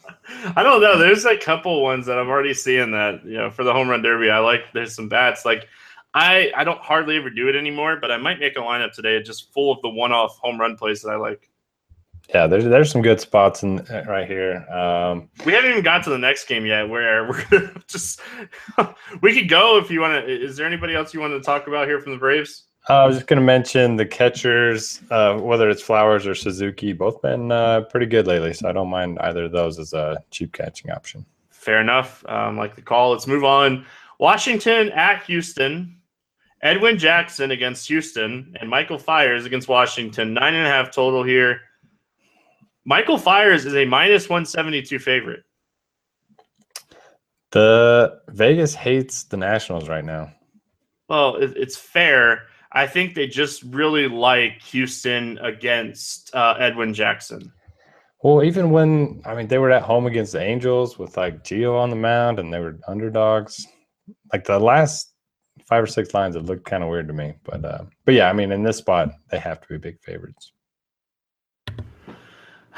S3: I don't know. There's a couple ones that I'm already seeing that you know for the home run derby. I like there's some bats like I I don't hardly ever do it anymore, but I might make a lineup today just full of the one-off home run plays that I like.
S4: Yeah, there's there's some good spots in right here. Um,
S3: We haven't even got to the next game yet, where we're just we could go if you want to. Is there anybody else you want to talk about here from the Braves?
S4: I was just going to mention the catchers, uh, whether it's Flowers or Suzuki, both been uh, pretty good lately. So I don't mind either of those as a cheap catching option.
S3: Fair enough. Um, like the call. Let's move on. Washington at Houston. Edwin Jackson against Houston and Michael Fiers against Washington. Nine and a half total here. Michael Fiers is a minus 172 favorite.
S4: The Vegas hates the Nationals right now.
S3: Well, it, it's fair. I think they just really like Houston against uh, Edwin Jackson.
S4: Well, even when I mean they were at home against the Angels with like Geo on the mound and they were underdogs. Like the last five or six lines, it looked kind of weird to me. But uh, but yeah, I mean in this spot they have to be big favorites.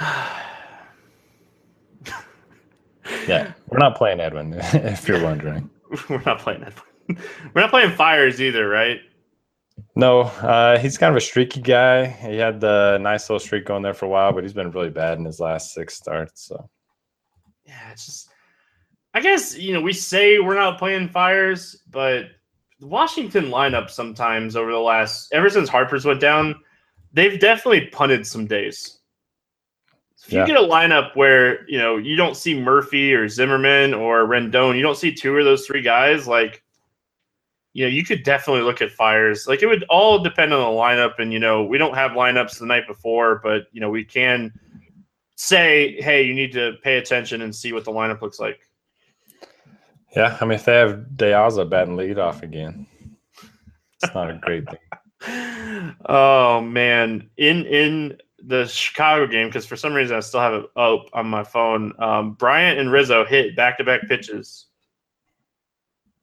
S4: Yeah, we're not playing Edwin if you're wondering.
S3: We're not playing Edwin. We're not playing Fiers either, right?
S4: No, uh, he's kind of a streaky guy. He had the nice little streak going there for a while, but he's been really bad in his last six starts. So
S3: Yeah, it's just. I guess you know we say we're not playing Fiers, but the Washington lineup sometimes over the last ever since Harper's went down, they've definitely punted some days. If you get a lineup where you know you don't see Murphy or Zimmerman or Rendon, you don't see two of those three guys, like you know, you could definitely look at Fiers. Like it would all depend on the lineup, and you know, we don't have lineups the night before, but you know, we can say, hey, you need to pay attention and see what the lineup looks like.
S4: yeah, I mean if they have De Aza batting leadoff again, it's not a great thing.
S3: oh man, in in the Chicago game, because for some reason I still have it up on my phone. Um, Bryant and Rizzo hit back to back pitches.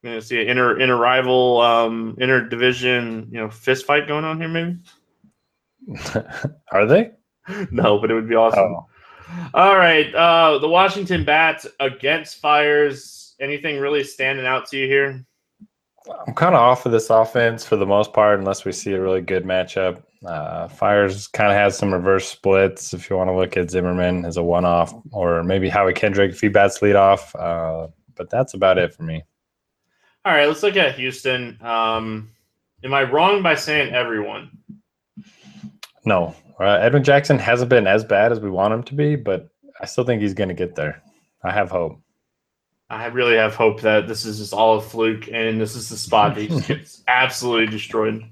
S3: You know, see an inner inter rival, um, inter division, you know, fist fight going on here, maybe.
S4: Are they?
S3: no, but it would be awesome.
S4: Oh.
S3: All right, uh, the Washington Bats against Fiers. Anything really standing out to you here?
S4: I'm kind of off of this offense for the most part, unless we see a really good matchup. Uh, Fiers kind of has some reverse splits. If you want to look at Zimmerman as a one-off, or maybe Howie Kendrick if he bats lead off. Uh, but that's about it for me.
S3: All right, let's look at Houston. Um, am I wrong by saying everyone?
S4: No, uh, Edwin Jackson hasn't been as bad as we want him to be, but I still think he's going to get there. I have hope.
S3: I really have hope that this is just all a fluke and this is the spot that he just gets absolutely destroyed.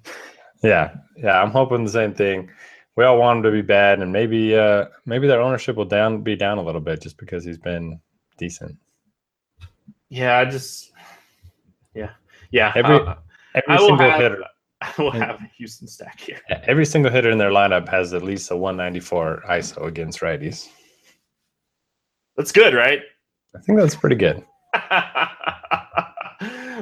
S4: Yeah, yeah, I'm hoping the same thing. We all want him to be bad, and maybe uh, maybe their ownership will down be down a little bit just because he's been decent.
S3: Yeah, I just, yeah, yeah.
S4: Every-
S3: uh,
S4: Every
S3: I
S4: single
S3: have,
S4: hitter,
S3: I will have a Houston stack here.
S4: every single hitter in their lineup has at least a 194 ISO against righties.
S3: That's good, right?
S4: I think that's pretty good.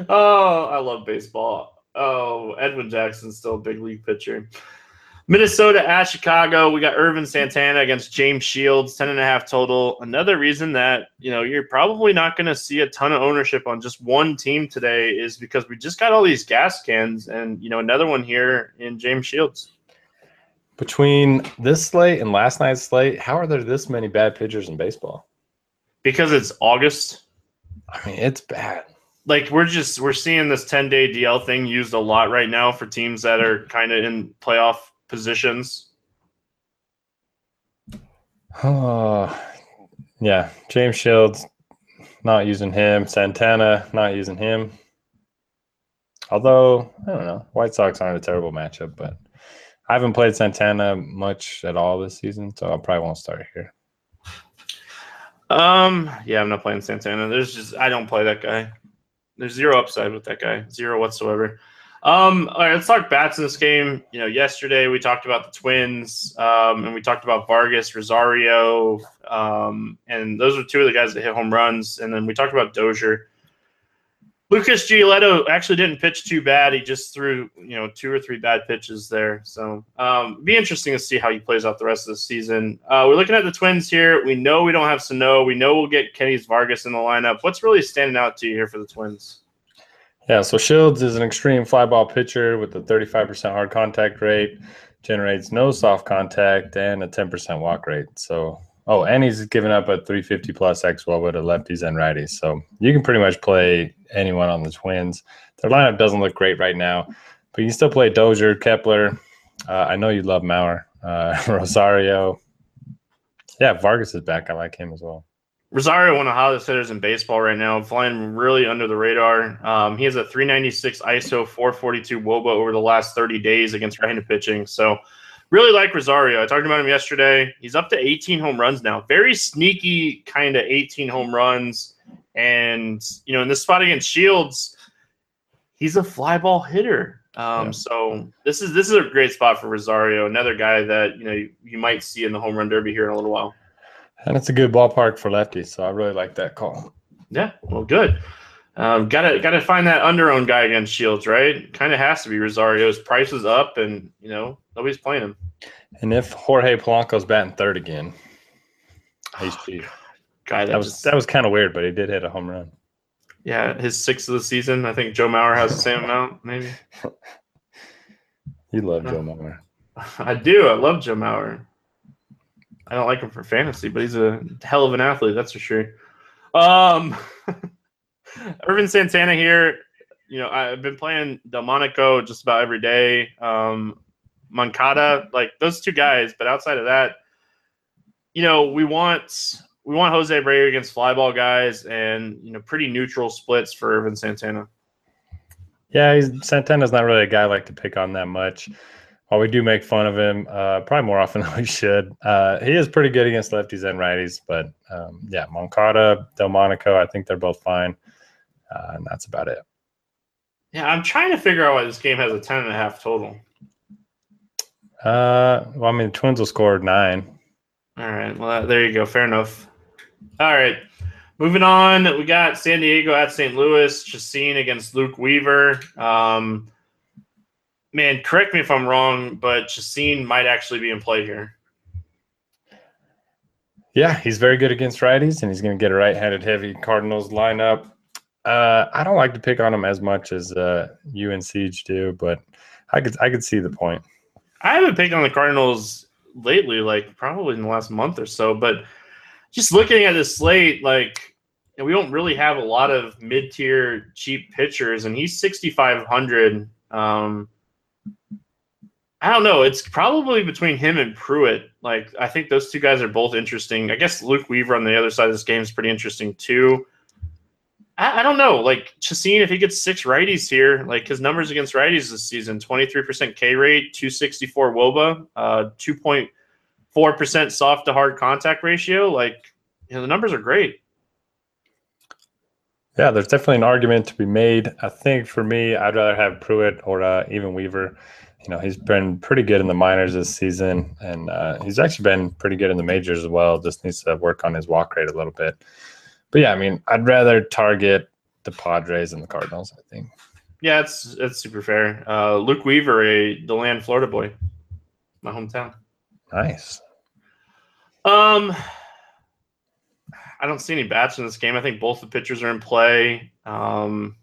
S3: oh, I love baseball. Oh, Edwin Jackson's still a big league pitcher. Minnesota at Chicago. We got Ervin Santana against James Shields, 10 and a half total. Another reason that, you know, you're probably not going to see a ton of ownership on just one team today is because we just got all these gas cans and, you know, another one here in James Shields.
S4: Between this slate and last night's slate, how are there this many bad pitchers in baseball?
S3: Because it's August.
S4: I mean, it's bad.
S3: Like we're just we're seeing this 10 day DL thing used a lot right now for teams that are kind of in playoff positions.
S4: Oh, yeah. James Shields, not using him. Santana, not using him. Although, I don't know. White Sox aren't a terrible matchup, but I haven't played Santana much at all this season, so I probably won't start here.
S3: Um, yeah, I'm not playing Santana. There's just I don't play that guy. There's zero upside with that guy, zero whatsoever. Um, all right, let's talk bats in this game. You know, yesterday we talked about the Twins, um, and we talked about Vargas, Rosario, um, and those were two of the guys that hit home runs. And then we talked about Dozier. Lucas Giolito actually didn't pitch too bad. He just threw, you know, two or three bad pitches there. So, um, be interesting to see how he plays out the rest of the season. Uh, we're looking at the Twins here. We know we don't have Sano. We know we'll get Kennys Vargas in the lineup. What's really standing out to you here for the Twins?
S4: Yeah, so Shields is an extreme fly ball pitcher with a 35% hard contact rate, generates no soft contact, and a 10% walk rate. So, oh, and he's given up a 350 plus X Woba to lefties and righties. So you can pretty much play anyone on the Twins. Their lineup doesn't look great right now. but you can still play Dozier, Kepler. Uh, I know you love Mauer, uh, Rosario. Yeah, Vargas is back. I like him as well.
S3: Rosario, one of the hottest hitters in baseball right now, flying really under the radar. Um, he has a 396 ISO, 442 WOBA over the last 30 days against right-handed pitching. So, really like Rosario. I talked about him yesterday. He's up to 18 home runs now. Very sneaky kind of 18 home runs. And you know, in this spot against Shields, he's a fly ball hitter. Um,
S4: Yeah.
S3: So this is this is a great spot for Rosario, another guy that you know you, you might see in the home run derby here in a little while.
S4: And it's a good ballpark for lefties, so I really like that call.
S3: Yeah, well, good. Um, gotta gotta find that under-owned guy against Shields, right? Kind of has to be Rosario's price is up, and you know nobody's playing him.
S4: And if Jorge Polanco's batting third again, he's cheap.
S3: Guy that,
S4: That was
S3: just
S4: that was kind of weird, but he did hit a home run.
S3: yeah, his sixth of the season. I think Joe Mauer has the same amount, maybe.
S4: You love Joe Mauer.
S3: I do. I love Joe Mauer. I don't like him for fantasy, but he's a hell of an athlete, that's for sure. Um, Ervin Santana here. You know, I've been playing Delmonico just about every day. Um, Moncada, like those two guys, but outside of that, you know, we want we want Jose Abreu against flyball guys, and you know, pretty neutral splits for Ervin Santana.
S4: Yeah, he's Santana's not really a guy I like to pick on that much. While we do make fun of him, uh, probably more often than we should. Uh, he is pretty good against lefties and righties, but um, yeah, Moncada, Delmonico, I think they're both fine, uh, and that's about it.
S3: Yeah, I'm trying to figure out why this game has a ten and a half total.
S4: Uh, well, I mean, the Twins will score nine.
S3: All right. Well, there you go. Fair enough. All right. Moving on, we got San Diego at St. Louis. Chacín against Luke Weaver. Um, man, correct me if I'm wrong, but Chacín might actually be in play here.
S4: Yeah, he's very good against righties, and he's going to get a right-handed heavy Cardinals lineup. Uh, I don't like to pick on them as much as uh, you and Siege do, but I could I could see the point.
S3: I haven't picked on the Cardinals lately, like probably in the last month or so, but just looking at this slate, like know, we don't really have a lot of mid-tier cheap pitchers, and he's 6,500. Um, I don't know. It's probably between him and Pruitt. Like I think those two guys are both interesting. I guess Luke Weaver on the other side of this game is pretty interesting too. I, I don't know. Like Chacín, if he gets six righties here, like his numbers against righties this season: twenty three percent K rate, two sixty four WOBA, uh, two point four percent soft to hard contact ratio. Like you know, the numbers are great.
S4: Yeah, there's definitely an argument to be made. I think for me, I'd rather have Pruitt or uh, even Weaver. You know, he's been pretty good in the minors this season, and uh, he's actually been pretty good in the majors as well. Just needs to work on his walk rate a little bit. But yeah, I mean, I'd rather target the Padres and the Cardinals. I think.
S3: Yeah, it's it's super fair. Uh, Luke Weaver, a Deland, Florida boy, my hometown.
S4: Nice.
S3: Um, I don't see any bats in this game. I think both the pitchers are in play. Um,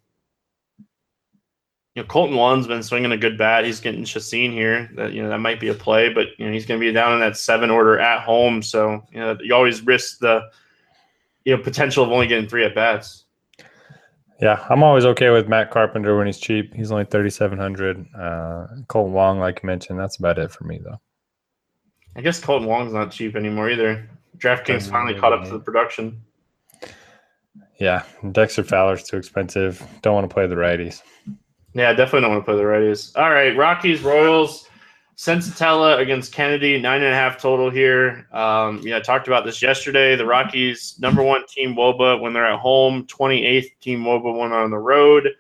S3: you know, Kolten Wong's been swinging a good bat. He's getting Chacín here. That you know that might be a play, but you know he's going to be down in that seven order at home. So you know you always risk the you know potential of only getting three at bats.
S4: Yeah, I'm always okay with Matt Carpenter when he's cheap. He's only 3,700. Uh, Kolten Wong, like you mentioned, that's about it for me though.
S3: I guess Kolten Wong's not cheap anymore either. DraftKings
S4: Doesn't
S3: finally caught up to the production.
S4: Yeah, Dexter Fowler's too expensive. Don't want to play the righties.
S3: Yeah, definitely don't want to play the righties. All right, Rockies, Royals, Senzatela against Kennedy, nine and a half total here. Um, yeah, I talked about this yesterday. The Rockies, number one team WOBA when they're at home, 28th team WOBA when on the road.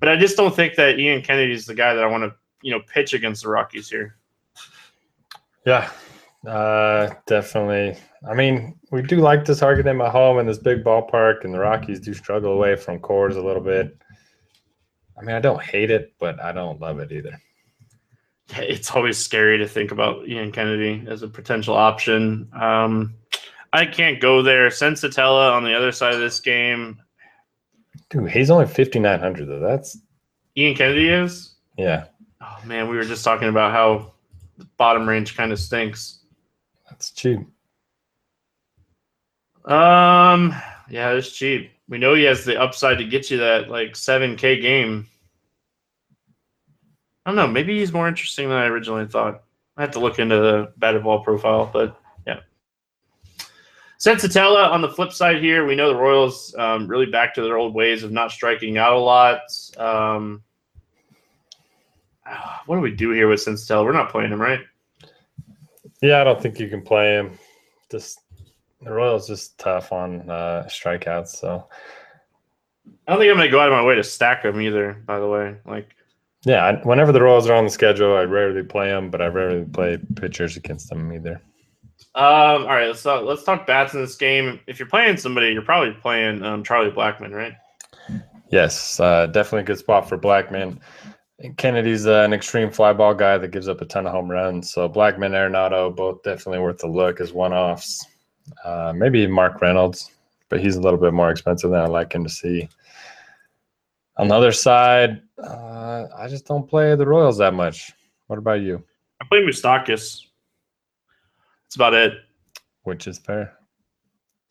S3: But I just don't think that Ian Kennedy is the guy that I want to, you know, pitch against the Rockies here.
S4: Yeah, uh, definitely. I mean, we do like to target them at home in this big ballpark, and the Rockies do struggle away from Coors a little bit. I mean, I don't hate it, but I don't love it either.
S3: It's always scary to think about Ian Kennedy as a potential option. Um, I can't go there. Senzatela on the other side of this game.
S4: Dude, he's only 5,900 though. That's
S3: Ian Kennedy is.
S4: yeah,
S3: Oh man, we were just talking about how the bottom range kind of stinks.
S4: that's cheap.
S3: Um, yeah, it's cheap. We know he has the upside to get you that like seven K game. I don't know. Maybe he's more interesting than I originally thought. I have to look into the batted ball profile, but yeah. Senzatela on the flip side here, we know the Royals um, really back to their old ways of not striking out a lot. Um, what do we do here with Senzatela? We're not playing him, right?
S4: Yeah, I don't think you can play him. Just the Royals just tough on uh, strikeouts. So
S3: I don't think I'm going to go out of my way to stack him either. By the way, like
S4: yeah, I, whenever the Royals are on the schedule, I rarely play them, but I rarely play pitchers against them either.
S3: Um, all right, let's talk, let's talk bats in this game. If you're playing somebody, you're probably playing um, Charlie Blackmon, right?
S4: Yes, uh, definitely a good spot for Blackmon. Kennedy's uh, an extreme fly ball guy that gives up a ton of home runs. So Blackmon, Arenado, both definitely worth a look as one offs. Uh, maybe Mark Reynolds, but he's a little bit more expensive than I like him to see. On the other side, uh, I just don't play the Royals that much. What about you?
S3: I play Moustakas. That's about it.
S4: Which is fair.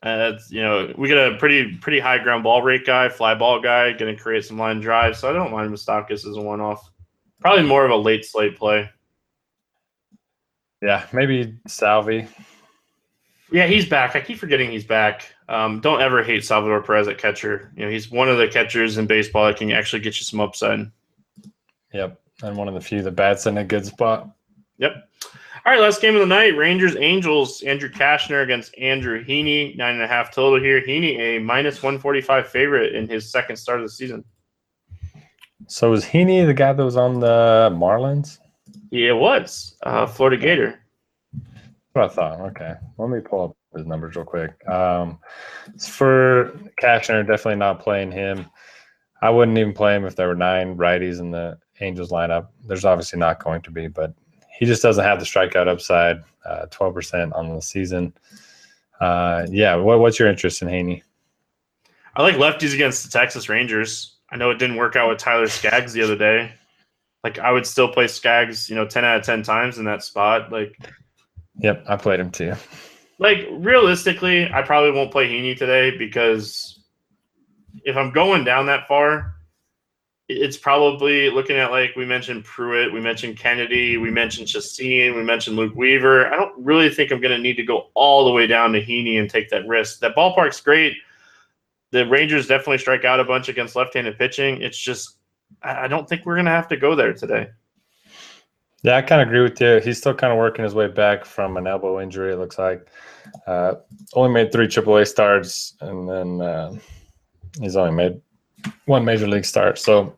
S3: Uh, you know, we get a pretty pretty high ground ball rate guy, fly ball guy, going to create some line drives. So I don't mind Moustakas as a one off. Probably more of a late slate play.
S4: Yeah, maybe Salvy.
S3: Yeah, he's back. I keep forgetting he's back. Um, don't ever hate Salvador Perez at catcher. You know, he's one of the catchers in baseball that can actually get you some upside.
S4: Yep, and one of the few that bats in a good spot.
S3: Yep. All right, last game of the night: Rangers Angels. Andrew Cashner against Andrew Heaney. Nine and a half total here. Heaney a minus one forty five favorite in his second start of the season.
S4: So was Heaney the guy that was on the Marlins?
S3: Yeah, it was uh, Florida Gator.
S4: What I thought. Okay, let me pull up his numbers real quick. Um, for Cashner, definitely not playing him. I wouldn't even play him if there were nine righties in the Angels lineup. There's obviously not going to be, but he just doesn't have the strikeout upside. Uh, twelve percent on the season. Uh, yeah, what, what's your interest in Heaney?
S3: I like lefties against the Texas Rangers. I know it didn't work out with Tyler Skaggs the other day. Like I would still play Skaggs, you know, ten out of ten times in that spot. Like,
S4: yep, I played him too.
S3: Like realistically, I probably won't play Heaney today because if I'm going down that far, it's probably looking at like we mentioned Pruitt, we mentioned Kennedy, we mentioned Chacín, we mentioned Luke Weaver. I don't really think I'm going to need to go all the way down to Heaney and take that risk. That ballpark's great. The Rangers definitely strike out a bunch against left-handed pitching. It's just I don't think we're going to have to go there today.
S4: Yeah, I kind of agree with you. He's still kind of working his way back from an elbow injury. It looks like uh, only made three AAA starts, and then uh, he's only made one major league start. So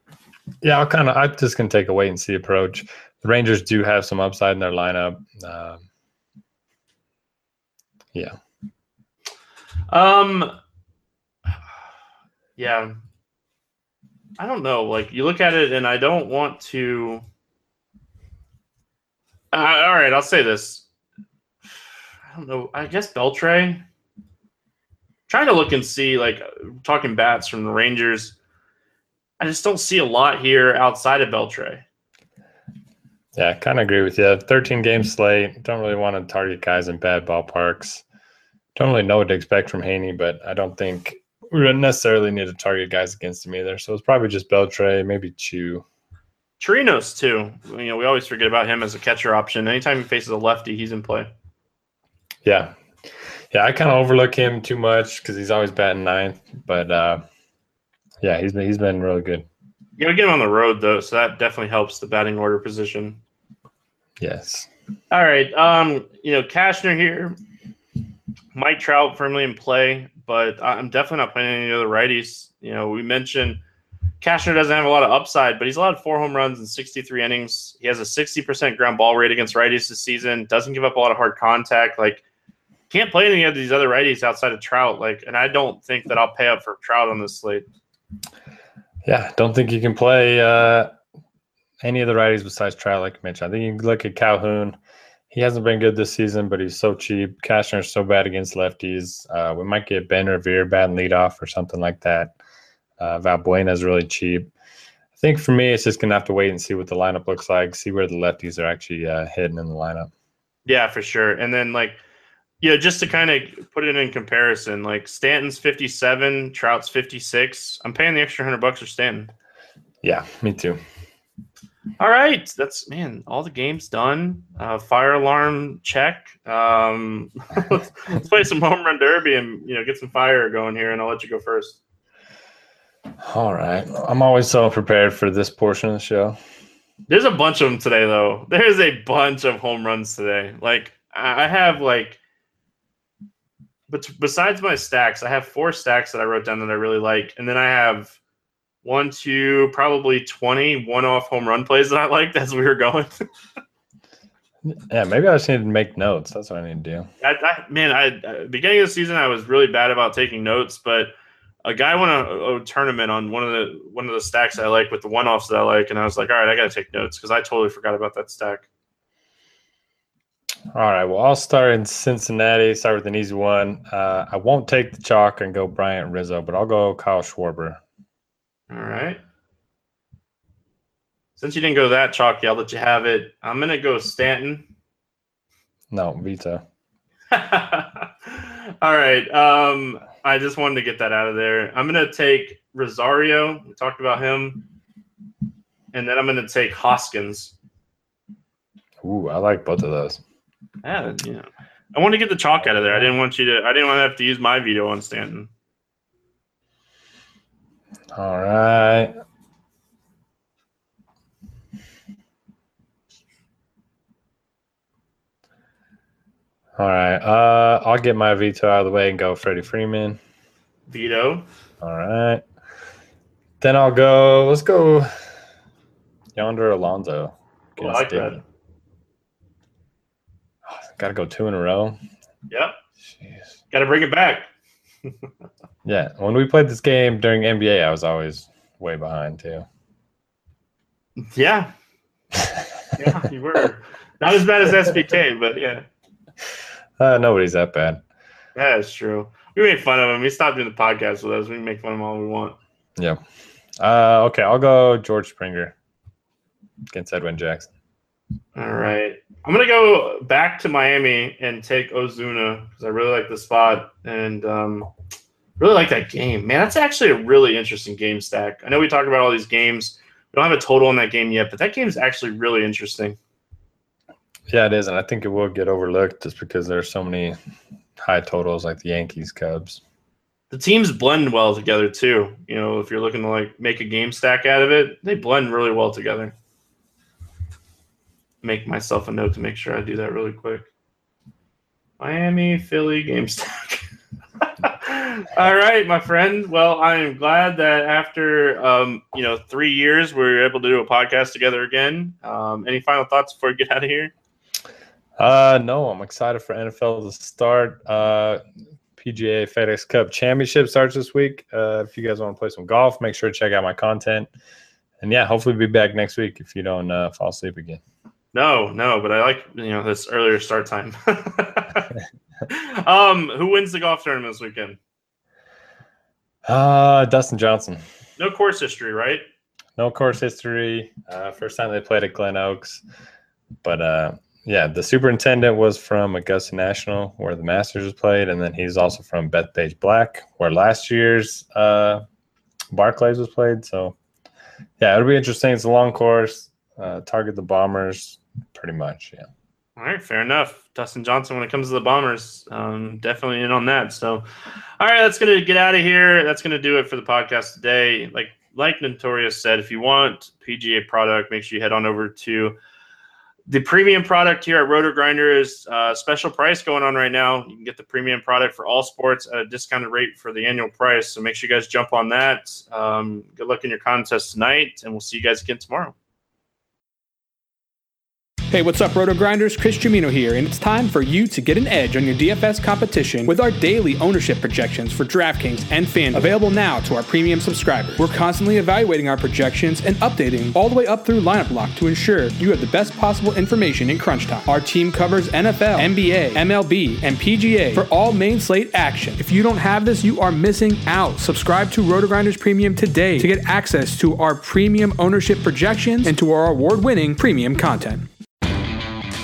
S4: yeah, I'll kind of I'm just gonna take a wait and see approach. The Rangers do have some upside in their lineup. Um, yeah.
S3: Um. Yeah. I don't know. Like you look at it, and I don't want to. Uh, all right, I'll say this. I don't know. I guess Beltre. Trying to look and see, like talking bats from the Rangers. I just don't see a lot here outside of Beltre.
S4: Yeah, I kind of agree with you. 13 game slate. Don't really want to target guys in bad ballparks. Don't really know what to expect from Heaney, but I don't think we necessarily need to target guys against him either. So it's probably just Beltre, maybe Choo.
S3: Chirinos too. You know, we always forget about him as a catcher option. Anytime he faces a lefty, he's in play.
S4: Yeah. Yeah, I kind of overlook him too much because he's always batting ninth. But uh, yeah, he's been he's been really good.
S3: You gotta get him on the road though, so that definitely helps the batting order position.
S4: Yes.
S3: All right. Um, you know, Cashner here. Mike Trout firmly in play, but I'm definitely not playing any other righties. You know, we mentioned Cashner doesn't have a lot of upside, but he's allowed four home runs in 63 innings. He has a 60% ground ball rate against righties this season. Doesn't give up a lot of hard contact. Like, can't play any of these other righties outside of Trout. Like, and I don't think that I'll pay up for Trout on this slate.
S4: Yeah, don't think you can play uh, any of the righties besides Trout, like Mitch. I think you can look at Calhoun. He hasn't been good this season, but he's so cheap. Cashner is so bad against lefties. Uh, we might get Ben Revere batting leadoff or something like that. Uh, Valbuena is really cheap. I think for me, it's just gonna have to wait and see what the lineup looks like, see where the lefties are actually uh, hitting in the lineup.
S3: Yeah, for sure. And then like, you know, just to kind of put it in comparison, like Stanton's 57, Trout's 56. I'm paying the extra hundred bucks for Stanton.
S4: Yeah, me too.
S3: All right, that's man. All the games done. Uh, fire alarm check. Um, let's, let's play some home run derby and you know get some fire going here, and I'll let you go first.
S4: All right. I'm always so prepared for this portion of the show.
S3: There's a bunch of them today, though. There's a bunch of home runs today. Like I have like, but besides my stacks, I have four stacks that I wrote down that I really like, and then I have one, two, probably 20 one-off home run plays that I liked as we were going.
S4: Yeah, maybe I just need to make notes. That's what I need to do.
S3: I, I, man, I uh, beginning of the season I was really bad about taking notes, but a guy won a, a tournament on one of the one of the stacks I like with the one offs that I like, and I was like, all right, I got to take notes because I totally forgot about that stack.
S4: All right. Well, I'll start in Cincinnati. Start with an easy one. Uh, I won't take the chalk and go Bryant Rizzo, but I'll go Kyle Schwarber.
S3: All right. Since you didn't go that chalky, I'll let you have it. I'm gonna go Stanton.
S4: No, Veto.
S3: All right. Um, I just wanted to get that out of there. I'm gonna take Rosario. We talked about him, and then I'm gonna take Hoskins.
S4: Ooh, I like both of those.
S3: Yeah, you know, I want to get the chalk out of there. I didn't want you to. I didn't want to have to use my veto on Stanton.
S4: All right. All right. Uh, I'll get my veto out of the way and go Freddie Freeman.
S3: Veto.
S4: All right. Then I'll go. Let's go. Yonder Alonso.
S3: Oh, I like that.
S4: Got to go two in a row.
S3: Yep.
S4: Jeez.
S3: Got to bring it back.
S4: Yeah. When we played this game during NBA, I was always way behind too.
S3: Yeah. Yeah, you were not as bad as SBK, but yeah,
S4: Uh, nobody's that bad.
S3: yeah, it's true. We made fun of him. He stopped doing the podcast with us. We make fun of him all we want.
S4: Yeah. Uh, okay. I'll go George Springer against Edwin Jackson.
S3: All right. I'm gonna go back to Miami and take Ozuna because I really like the spot and um, really like that game. Man, that's actually a really interesting game stack. I know we talk about all these games. We don't have a total on that game yet, but that game is actually really interesting.
S4: Yeah, it is, and I think it will get overlooked just because there's so many high totals like the Yankees, Cubs.
S3: The teams blend well together too. You know, if you're looking to like make a game stack out of it, they blend really well together. Make myself a note to make sure I do that really quick. Miami, Philly game stack. All right, my friend. Well, I am glad that after um, you know three years, we are able to do a podcast together again. Um, any final thoughts before we get out of here?
S4: Uh, no, I'm excited for NFL to start. Uh, PGA FedEx Cup Championship starts this week. Uh, if you guys want to play some golf, make sure to check out my content. And yeah, hopefully be back next week if you don't uh, fall asleep again.
S3: No, no, but I like you know this earlier start time. um, who wins the golf tournament this weekend?
S4: Uh, Dustin Johnson.
S3: No course history, right?
S4: No course history. Uh, first time they played at Glen Oaks. But uh, yeah, the superintendent was from Augusta National, where the Masters was played, and then he's also from Bethpage Black, where last year's uh, Barclays was played. So yeah, it'll be interesting. It's a long course. Uh, target the Bombers, pretty much. Yeah.
S3: All right, fair enough. Dustin Johnson, when it comes to the Bombers, um, definitely in on that. So, all right, that's gonna get out of here. That's gonna do it for the podcast today. Like like Notorious said, if you want PGA product, make sure you head on over to the premium product here at Roto Grinder is uh, special price going on right now. You can get the premium product for all sports at a discounted rate for the annual price. So make sure you guys jump on that. Um, good luck in your contest tonight, and we'll see you guys again tomorrow.
S5: Hey, what's up, Roto Grinders? Chris Jimino here, and it's time for you to get an edge on your DFS competition with our daily ownership projections for DraftKings and FanDuel. Available now to our premium subscribers. We're constantly evaluating our projections and updating all the way up through lineup lock to ensure you have the best possible information in crunch time. Our team covers NFL, NBA, MLB, and PGA for all main slate action. If you don't have this, you are missing out. Subscribe to Roto Grinders Premium today to get access to our premium ownership projections and to our award-winning premium content.